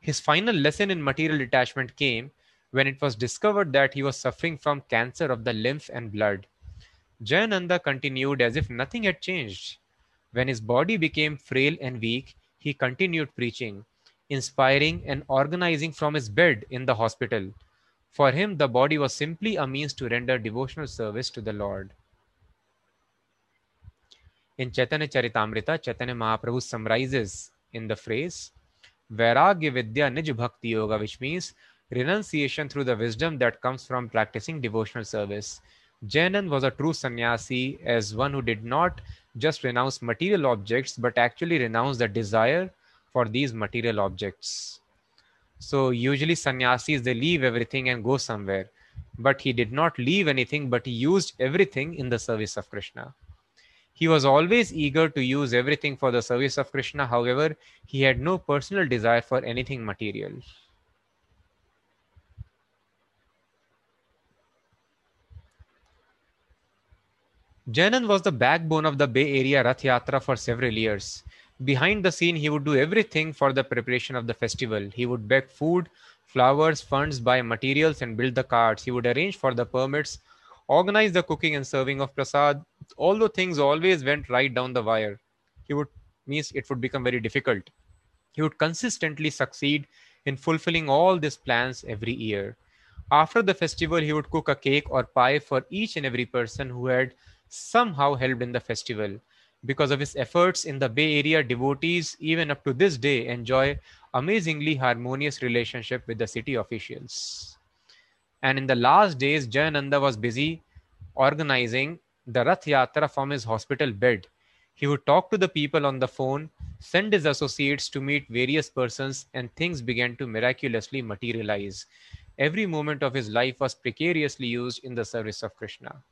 His final lesson in material detachment came when it was discovered that he was suffering from cancer of the lymph and blood. Jayananda continued as if nothing had changed. When his body became frail and weak, he continued preaching, inspiring and organizing from his bed in the hospital. For him, the body was simply a means to render devotional service to the Lord. In Chaitanya Charitamrita, Chaitanya Mahaprabhu summarizes in the phrase Vairagya Vidya Nij Bhakti Yoga, which means renunciation through the wisdom that comes from practicing devotional service. Jayanand was a true sannyasi as one who did not just renounce material objects but actually renounce the desire for these material objects. So usually sannyasis they leave everything and go somewhere. But he did not leave anything, but he used everything in the service of Krishna. He was always eager to use everything for the service of Krishna. However, he had no personal desire for anything material. Jayanand was the backbone of the Bay Area Rath Yatra for several years. Behind the scene, he would do everything for the preparation of the festival. He would beg food, flowers, funds, buy materials, and build the carts. He would arrange for the permits, organize the cooking and serving of prasad, although things always went right down the wire, he would means it would become very difficult. He would consistently succeed in fulfilling all these plans every year. After the festival, he would cook a cake or pie for each and every person who had somehow helped in the festival. Because of his efforts in the Bay Area, devotees, even up to this day, enjoy amazingly harmonious relationship with the city officials. And in the last days, Jayananda was busy organizing the Rath Yatra from his hospital bed. He would talk to the people on the phone, send his associates to meet various persons, and things began to miraculously materialize. Every moment of his life was precariously used in the service of Krishna.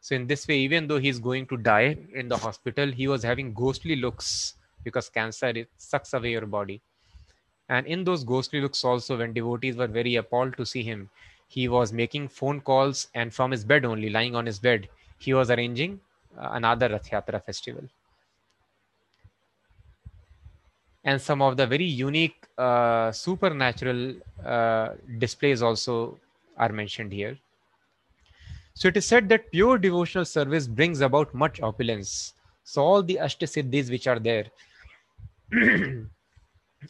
So, in this way, even though he's going to die in the hospital, he was having ghostly looks because cancer it sucks away your body. And in those ghostly looks, also, when devotees were very appalled to see him, he was making phone calls and from his bed only, lying on his bed, he was arranging uh, another Rath Yatra festival. And some of the very unique uh, supernatural uh, displays also are mentioned here. So it is said that pure devotional service brings about much opulence. So all the Ashtasiddhis which are there, *clears throat*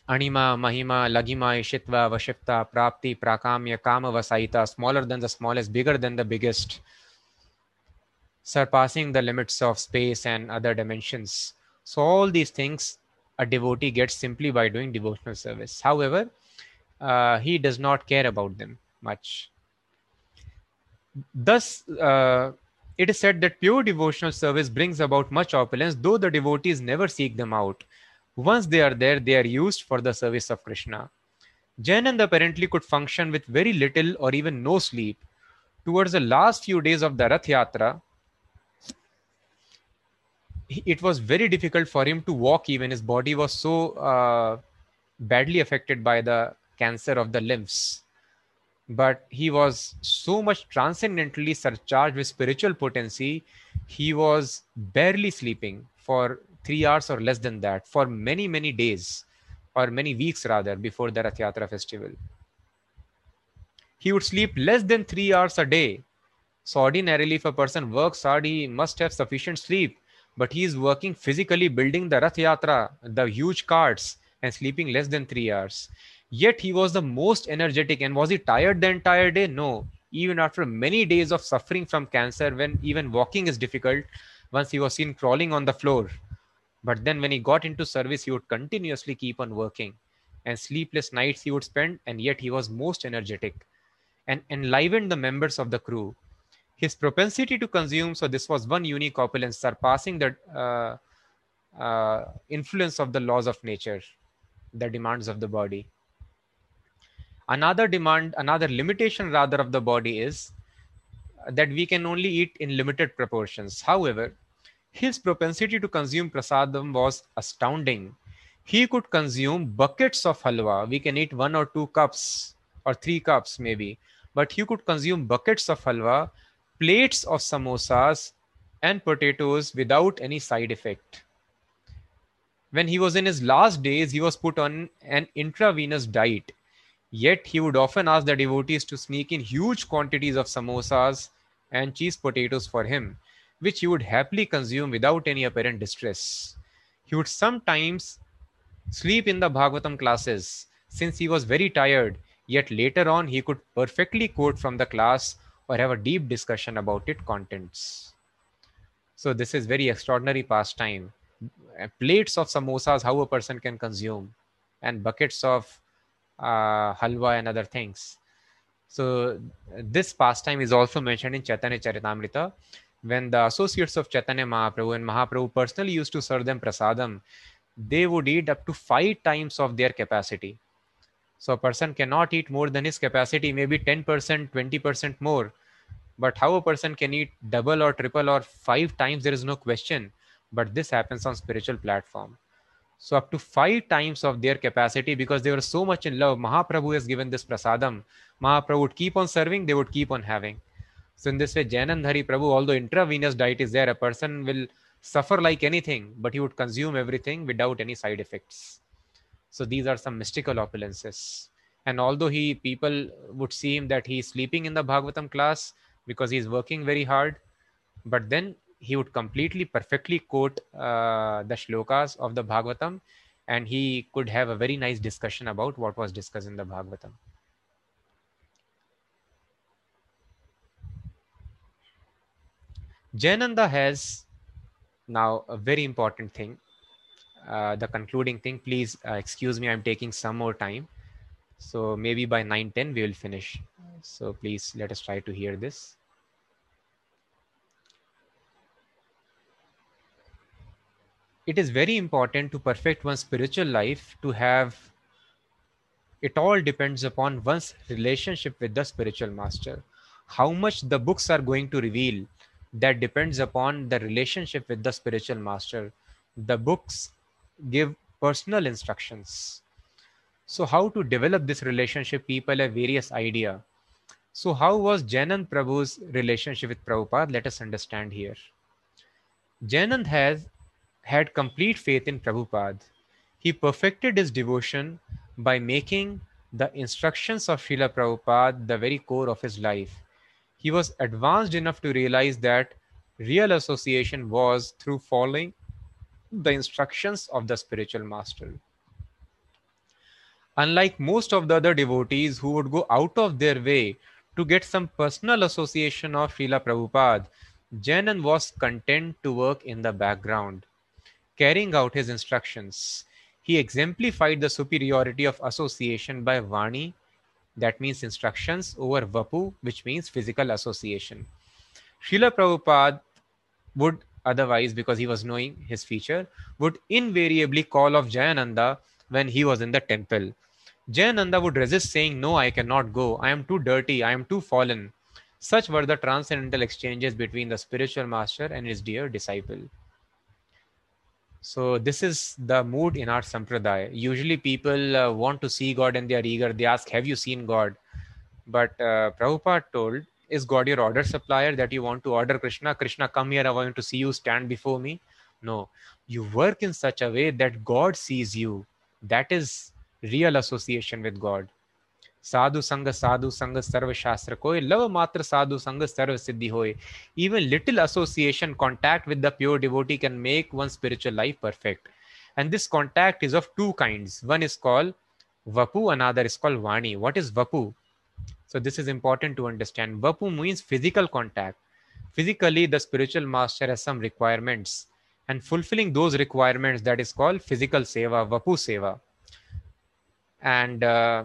Anima, Mahima, Laghima, Ishitva, Vashitva, Prapti, Prakamya, Kama, Vasaita, smaller than the smallest, bigger than the biggest, surpassing the limits of space and other dimensions. So, all these things a devotee gets simply by doing devotional service. However, uh, he does not care about them much. Thus, uh, it is said that pure devotional service brings about much opulence, though the devotees never seek them out. Once they are there, they are used for the service of Krishna. Jayananda apparently could function with very little or even no sleep. Towards the last few days of the Rath Yatra, it was very difficult for him to walk even. His body was so uh, badly affected by the cancer of the lymphs. But he was so much transcendently surcharged with spiritual potency, he was barely sleeping for three hours or less than that for many, many days or many weeks rather before the Rath Yatra festival. He would sleep less than three hours a day. So, ordinarily, if a person works hard, he must have sufficient sleep. But he is working physically, building the Rath Yatra, the huge carts, and sleeping less than three hours. Yet he was the most energetic. And was he tired the entire day? No. even after many days of suffering from cancer, when even walking is difficult, once he was seen crawling on the floor. But then when he got into service, he would continuously keep on working. And sleepless nights he would spend, and yet he was most energetic and enlivened the members of the crew. His propensity to consume, so this was one unique opulence, surpassing the uh, uh, influence of the laws of nature, the demands of the body. Another demand, another limitation rather of the body is that we can only eat in limited proportions. However, his propensity to consume prasadam was astounding. He could consume buckets of halwa. We can eat one or two cups or three cups maybe, but he could consume buckets of halwa, plates of samosas, and potatoes without any side effect. When he was in his last days, he was put on an intravenous diet. Yet he would often ask the devotees to sneak in huge quantities of samosas and cheese potatoes for him, which he would happily consume without any apparent distress. He would sometimes sleep in the Bhagavatam classes since he was very tired, yet later on he could perfectly quote from the class or have a deep discussion about its contents. So this is very extraordinary pastime. Plates of samosas, how a person can consume, and buckets of uh, halwa and other things. So this pastime is also mentioned in Chaitanya Charitamrita. When the associates of Chaitanya Mahaprabhu and Mahaprabhu personally used to serve them prasadam, they would eat up to five times of their capacity. So a person cannot eat more than his capacity, maybe 10%, 20% more. But how a person can eat double or triple or five times, there is no question. But this happens on spiritual platform. So up to five times of their capacity because they were so much in love. Mahaprabhu has given this prasadam. Mahaprabhu would keep on serving, they would keep on having. So in this way, Jainandhari Prabhu, although intravenous diet is there, a person will suffer like anything, but he would consume everything without any side effects. So these are some mystical opulences. And although he people would see him that he is sleeping in the Bhagavatam class because he is working very hard, but then he would completely perfectly quote uh, the shlokas of the Bhagavatam and he could have a very nice discussion about what was discussed in the Bhagavatam. Jayananda has now a very important thing, uh, the concluding thing. Please uh, excuse me, I'm taking some more time. So maybe by 9:10 we will finish. So please let us try to hear this. It is very important to perfect one's spiritual life to have it all depends upon one's relationship with the spiritual master how much the books are going to reveal that depends upon the relationship with the spiritual master the books give personal instructions so how to develop this relationship people have various idea so how was Jayanand Prabhu's relationship with Prabhupada? Let us understand here. Jayanand has had complete faith in Prabhupada. He perfected his devotion by making the instructions of Srila Prabhupada the very core of his life. He was advanced enough to realize that real association was through following the instructions of the spiritual master. Unlike most of the other devotees who would go out of their way to get some personal association of Srila Prabhupada, Jayanand was content to work in the background carrying out his instructions. He exemplified the superiority of association by Vani, that means instructions, over Vapu, which means physical association. Srila Prabhupada would otherwise, because he was knowing his feature, would invariably call off Jayananda when he was in the temple. Jayananda would resist, saying, No, I cannot go. I am too dirty. I am too fallen. Such were the transcendental exchanges between the spiritual master and his dear disciple. So this is the mood in our sampradaya. Usually people uh, want to see God and they are eager. They ask, have you seen God? But uh, Prabhupada told, is God your order supplier that you want to order Krishna? Krishna, come here. I want to see you stand before me. No, you work in such a way that God sees you. That is real association with God sadhu sangha sadhu sangha sarva shastra koi love matra sadhu sangha sarva siddhi hoy even little association contact with the pure devotee can make one spiritual life perfect. And this contact is of two kinds. One is called vapu another is called vani. What is vapu? So this is important to understand. Vapu means physical contact. Physically the spiritual master has some requirements. And fulfilling those requirements that is called physical seva vapu seva. And uh,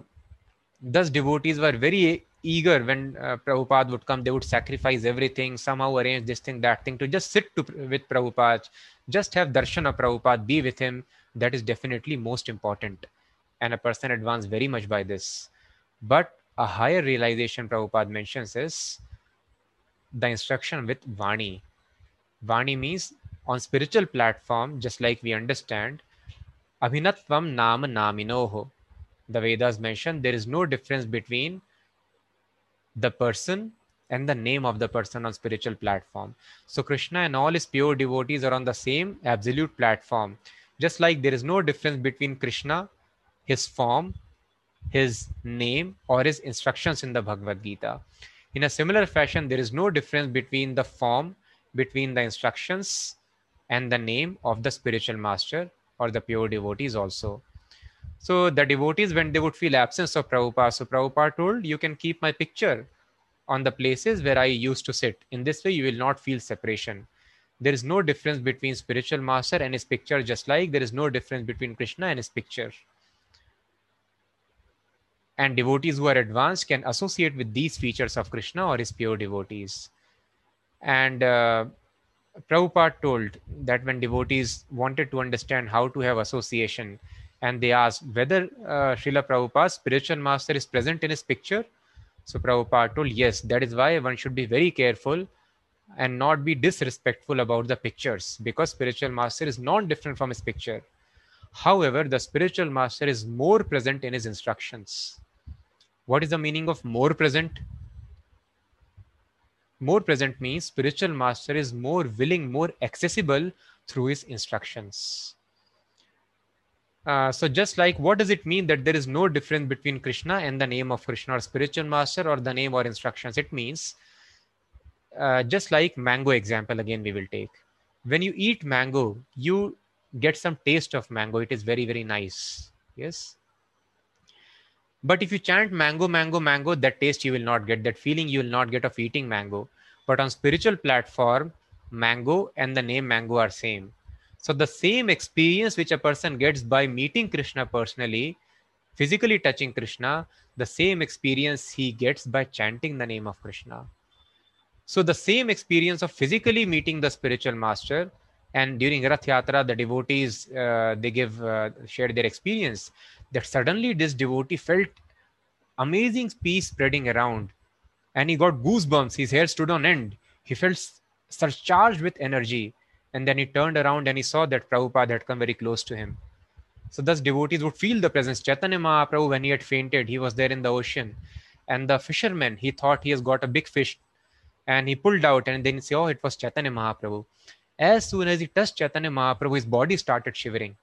thus devotees were very eager when uh, Prabhupada would come. They would sacrifice everything, somehow arrange this thing, that thing to just sit to, with Prabhupada, just have darshan of Prabhupada, be with him. That is definitely most important. And a person advanced very much by this. But a higher realization Prabhupada mentions is the instruction with Vani. Vani means on spiritual platform, just like we understand, Abhinatvam Nama Naminoho. The Vedas mention there is no difference between the person and the name of the person on spiritual platform. So Krishna and all his pure devotees are on the same absolute platform. Just like there is no difference between Krishna, his form, his name, or his instructions in the Bhagavad Gita. In a similar fashion, there is no difference between the form, between the instructions, and the name of the spiritual master or the pure devotees also. So the devotees, when they would feel absence of Prabhupada, so Prabhupada told, you can keep my picture on the places where I used to sit. In this way, you will not feel separation. There is no difference between spiritual master and his picture, just like there is no difference between Krishna and his picture. And devotees who are advanced can associate with these features of Krishna or his pure devotees. And uh, Prabhupada told that when devotees wanted to understand how to have association, and they asked whether uh, Srila Prabhupada's spiritual master is present in his picture. So Prabhupada told, yes, that is why one should be very careful and not be disrespectful about the pictures because spiritual master is not different from his picture. However, the spiritual master is more present in his instructions. What is the meaning of more present? More present means spiritual master is more willing, more accessible through his instructions. Uh, so just like what does it mean that there is no difference between krishna and the name of krishna or spiritual master or the name or instructions? It means uh, just like mango example again we will take. When you eat mango you get some taste of mango. It is very very nice. Yes? But if you chant mango mango mango that taste you will not get. That feeling you will not get of eating mango. But on spiritual platform mango and the name mango are same so the same experience which a person gets by meeting Krishna personally, physically touching Krishna, the same experience he gets by chanting the name of Krishna. So the same experience of physically meeting the spiritual master, and during Rath Yatra, the devotees uh, they give uh, share their experience that suddenly this devotee felt amazing peace spreading around, and he got goosebumps. His hair stood on end. He felt surcharged with energy and then he turned around and he saw that Prabhupada had come very close to him. So thus devotees would feel the presence. Chaitanya Mahaprabhu, when he had fainted, he was there in the ocean. And the fisherman, he thought he has got a big fish. And he pulled out and then he said, oh, it was Chaitanya Mahaprabhu. As soon as he touched Chaitanya Mahaprabhu, his body started shivering.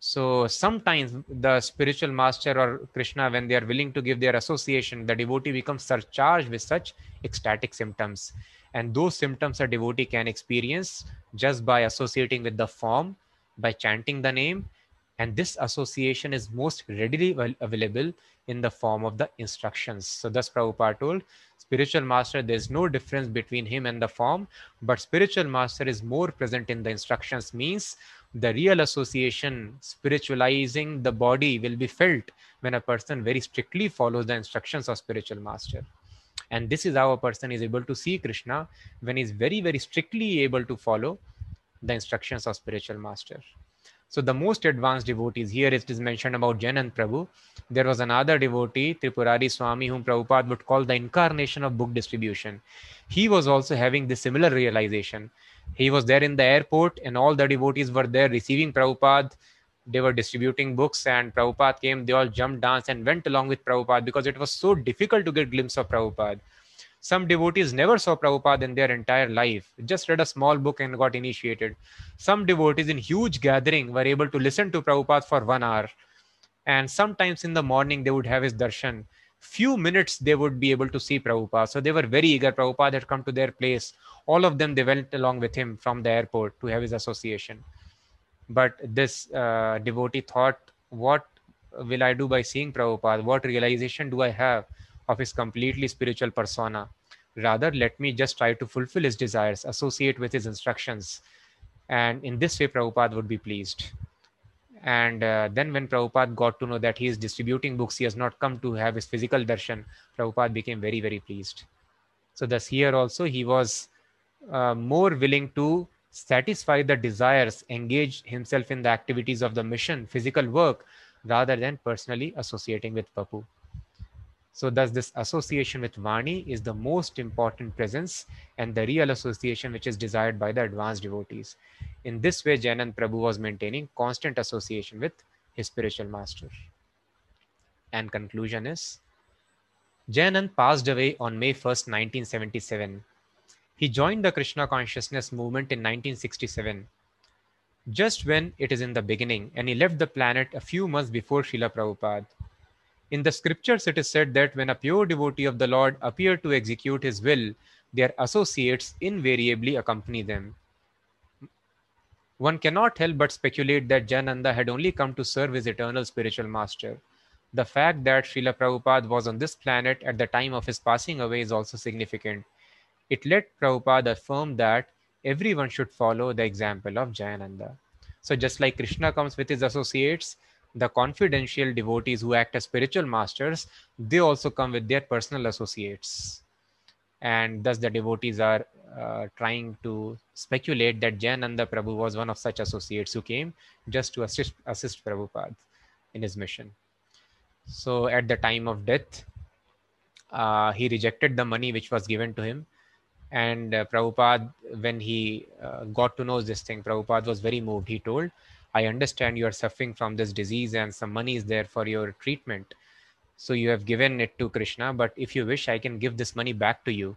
So sometimes the spiritual master or Krishna, when they are willing to give their association, the devotee becomes surcharged with such ecstatic symptoms and those symptoms a devotee can experience just by associating with the form by chanting the name. And this association is most readily available in the form of the instructions. So thus prabhupada told spiritual master there's no difference between him and the form but spiritual master is more present in the instructions means the real association spiritualizing the body will be felt when a person very strictly follows the instructions of spiritual master and this is how a person is able to see krishna when he's very very strictly able to follow the instructions of spiritual master so the most advanced devotees here it is mentioned about Jayanand Prabhu. There was another devotee, Tripurari Swami, whom Prabhupada would call the incarnation of book distribution. He was also having this similar realization. He was there in the airport, and all the devotees were there receiving Prabhupada they were distributing books and Prabhupada came, they all jumped, danced, and went along with Prabhupada because it was so difficult to get glimpse of Prabhupada. Some devotees never saw Prabhupada in their entire life, just read a small book and got initiated. Some devotees in huge gathering were able to listen to Prabhupada for one hour. And sometimes in the morning they would have his darshan. Few minutes they would be able to see Prabhupada. So they were very eager. Prabhupada had come to their place. All of them they went along with him from the airport to have his association but this uh, devotee thought, what will I do by seeing Prabhupada? What realization do I have? of his completely spiritual persona. Rather, let me just try to fulfill his desires, associate with his instructions. And in this way, Prabhupada would be pleased. And uh, then, when Prabhupada got to know that he is distributing books, he has not come to have his physical darshan, Prabhupada became very, very pleased. So, thus, here also, he was uh, more willing to satisfy the desires, engage himself in the activities of the mission, physical work, rather than personally associating with Papu. So thus this association with Vani is the most important presence and the real association which is desired by the advanced devotees. In this way, Jayanand Prabhu was maintaining constant association with his spiritual master. And conclusion is, Jayanand passed away on May 1st, 1977. He joined the Krishna consciousness movement in 1967, just when it is in the beginning, and he left the planet a few months before Srila Prabhupada. In the scriptures, it is said that when a pure devotee of the Lord appear to execute his will, their associates invariably accompany them. One cannot help but speculate that Jayananda had only come to serve his eternal spiritual master. The fact that Srila Prabhupada was on this planet at the time of his passing away is also significant. It let Prabhupada affirm that everyone should follow the example of Jayananda. So, just like Krishna comes with his associates, the confidential devotees who act as spiritual masters, they also come with their personal associates. And thus, the devotees are uh, trying to speculate that Jayananda Prabhu was one of such associates who came just to assist, assist Prabhupada in his mission. So, at the time of death, uh, he rejected the money which was given to him. And uh, Prabhupada, when he uh, got to know this thing, Prabhupada was very moved. He told, I understand you are suffering from this disease and some money is there for your treatment. So you have given it to Krishna, but if you wish, I can give this money back to you.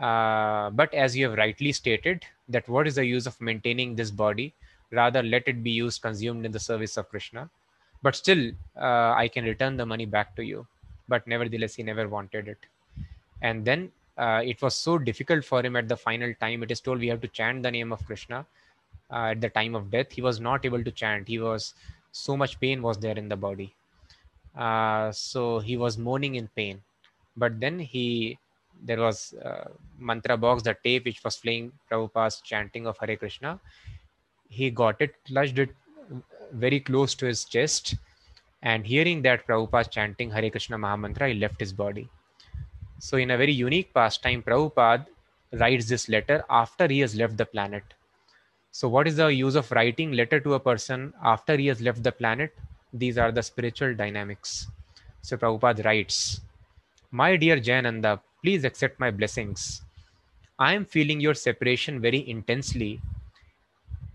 Uh, but as you have rightly stated, that what is the use of maintaining this body? Rather, let it be used, consumed in the service of Krishna. But still, uh, I can return the money back to you. But nevertheless, he never wanted it. And then uh, it was so difficult for him at the final time. It is told we have to chant the name of Krishna uh, at the time of death. He was not able to chant. He was so much pain was there in the body. Uh, so he was moaning in pain. But then he there was mantra box the tape which was playing Prabhupada's chanting of Hare Krishna. He got it clutched it very close to his chest. And hearing that Prabhupada chanting Hare Krishna Mahamantra he left his body so in a very unique pastime Prabhupada writes this letter after he has left the planet so, what is the use of writing letter to a person after he has left the planet? These are the spiritual dynamics. So, Prabhupada writes, My dear Jayananda, please accept my blessings. I am feeling your separation very intensely.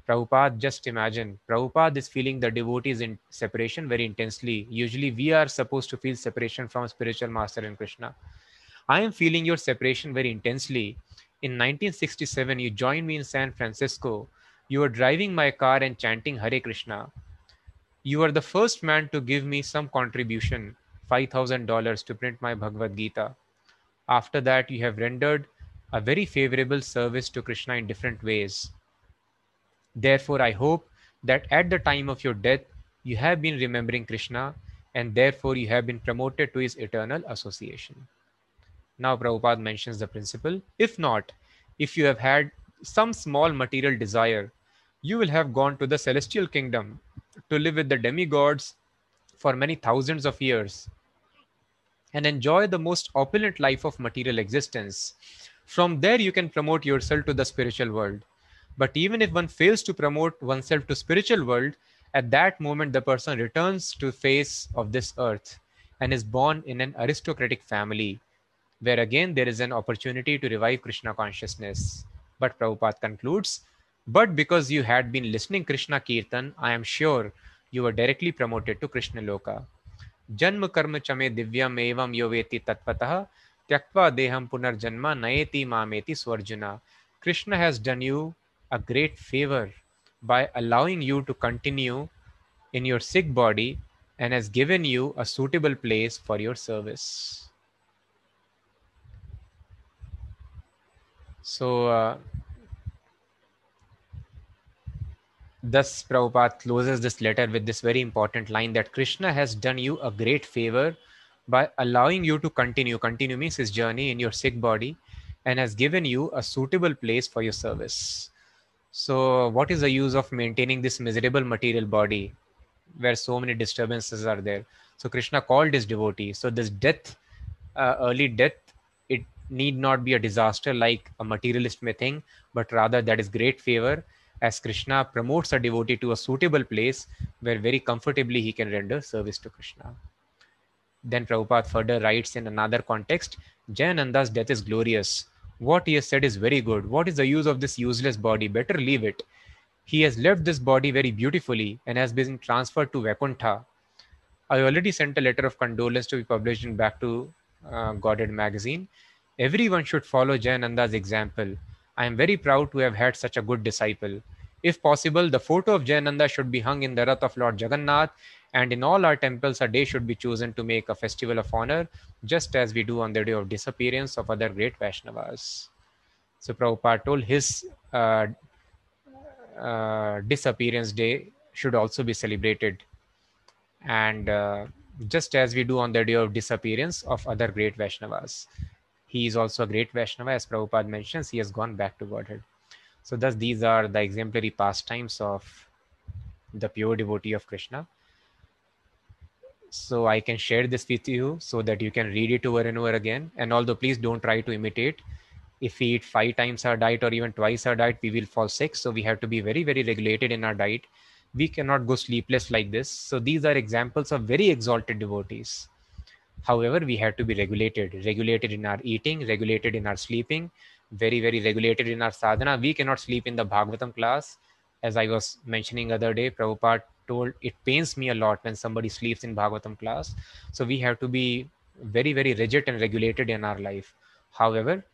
Prabhupada, just imagine, Prabhupada is feeling the devotees in separation very intensely. Usually, we are supposed to feel separation from spiritual master in Krishna. I am feeling your separation very intensely. In 1967, you joined me in San Francisco you were driving my car and chanting Hare Krishna. You were the first man to give me some contribution, $5,000 to print my Bhagavad Gita. After that, you have rendered a very favorable service to Krishna in different ways. Therefore, I hope that at the time of your death, you have been remembering Krishna and therefore you have been promoted to his eternal association. Now, Prabhupada mentions the principle. If not, if you have had some small material desire, you will have gone to the celestial kingdom to live with the demigods for many thousands of years and enjoy the most opulent life of material existence. From there, you can promote yourself to the spiritual world. But even if one fails to promote oneself to spiritual world, at that moment the person returns to face of this earth and is born in an aristocratic family, where again there is an opportunity to revive Krishna consciousness. But Prabhupada concludes but because you had been listening Krishna Kirtan, I am sure you were directly promoted to Krishna Loka. Janma karma chame divyam evam yoveti tatpatah tyaktva deham punarjanma nayeti mameti swarjuna. Krishna has done you a great favor by allowing you to continue in your sick body and has given you a suitable place for your service. So, uh, Thus, Prabhupada closes this letter with this very important line that Krishna has done you a great favor by allowing you to continue. Continue means his journey in your sick body and has given you a suitable place for your service. So, what is the use of maintaining this miserable material body where so many disturbances are there? So, Krishna called his devotee. So, this death, uh, early death, need not be a disaster like a materialist may think, but rather that is great favor as Krishna promotes a devotee to a suitable place where very comfortably he can render service to Krishna. Then Prabhupada further writes in another context Jayananda's death is glorious. What he has said is very good. What is the use of this useless body? Better leave it. He has left this body very beautifully and has been transferred to Vaikuntha. I already sent a letter of condolence to be published in Back to uh, Godhead magazine. Everyone should follow Jayananda's example. I am very proud to have had such a good disciple. If possible, the photo of Jayananda should be hung in the Rath of Lord Jagannath, and in all our temples, a day should be chosen to make a festival of honor, just as we do on the day of disappearance of other great Vaishnavas. So Prabhupada told his uh, uh, disappearance day should also be celebrated. And uh, just as we do on the day of disappearance of other great Vaishnavas. He is also a great Vaishnava, as Prabhupada mentions, he has gone back to Godhead. So, thus, these are the exemplary pastimes of the pure devotee of Krishna. So, I can share this with you so that you can read it over and over again. And although, please don't try to imitate. If we eat five times our diet or even twice our diet, we will fall sick. So, we have to be very, very regulated in our diet. We cannot go sleepless like this. So, these are examples of very exalted devotees However, we have to be regulated, regulated in our eating, regulated in our sleeping, very, very regulated in our sadhana. We cannot sleep in the Bhagavatam class. As I was mentioning other day, Prabhupada told it pains me a lot when somebody sleeps in Bhagavatam class. So we have to be very, very rigid and regulated in our life. However,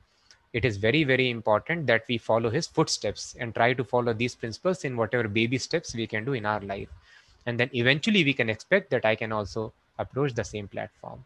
it is very, very important that we follow his footsteps and try to follow these principles in whatever baby steps we can do in our life. And then eventually we can expect that I can also approach the same platform.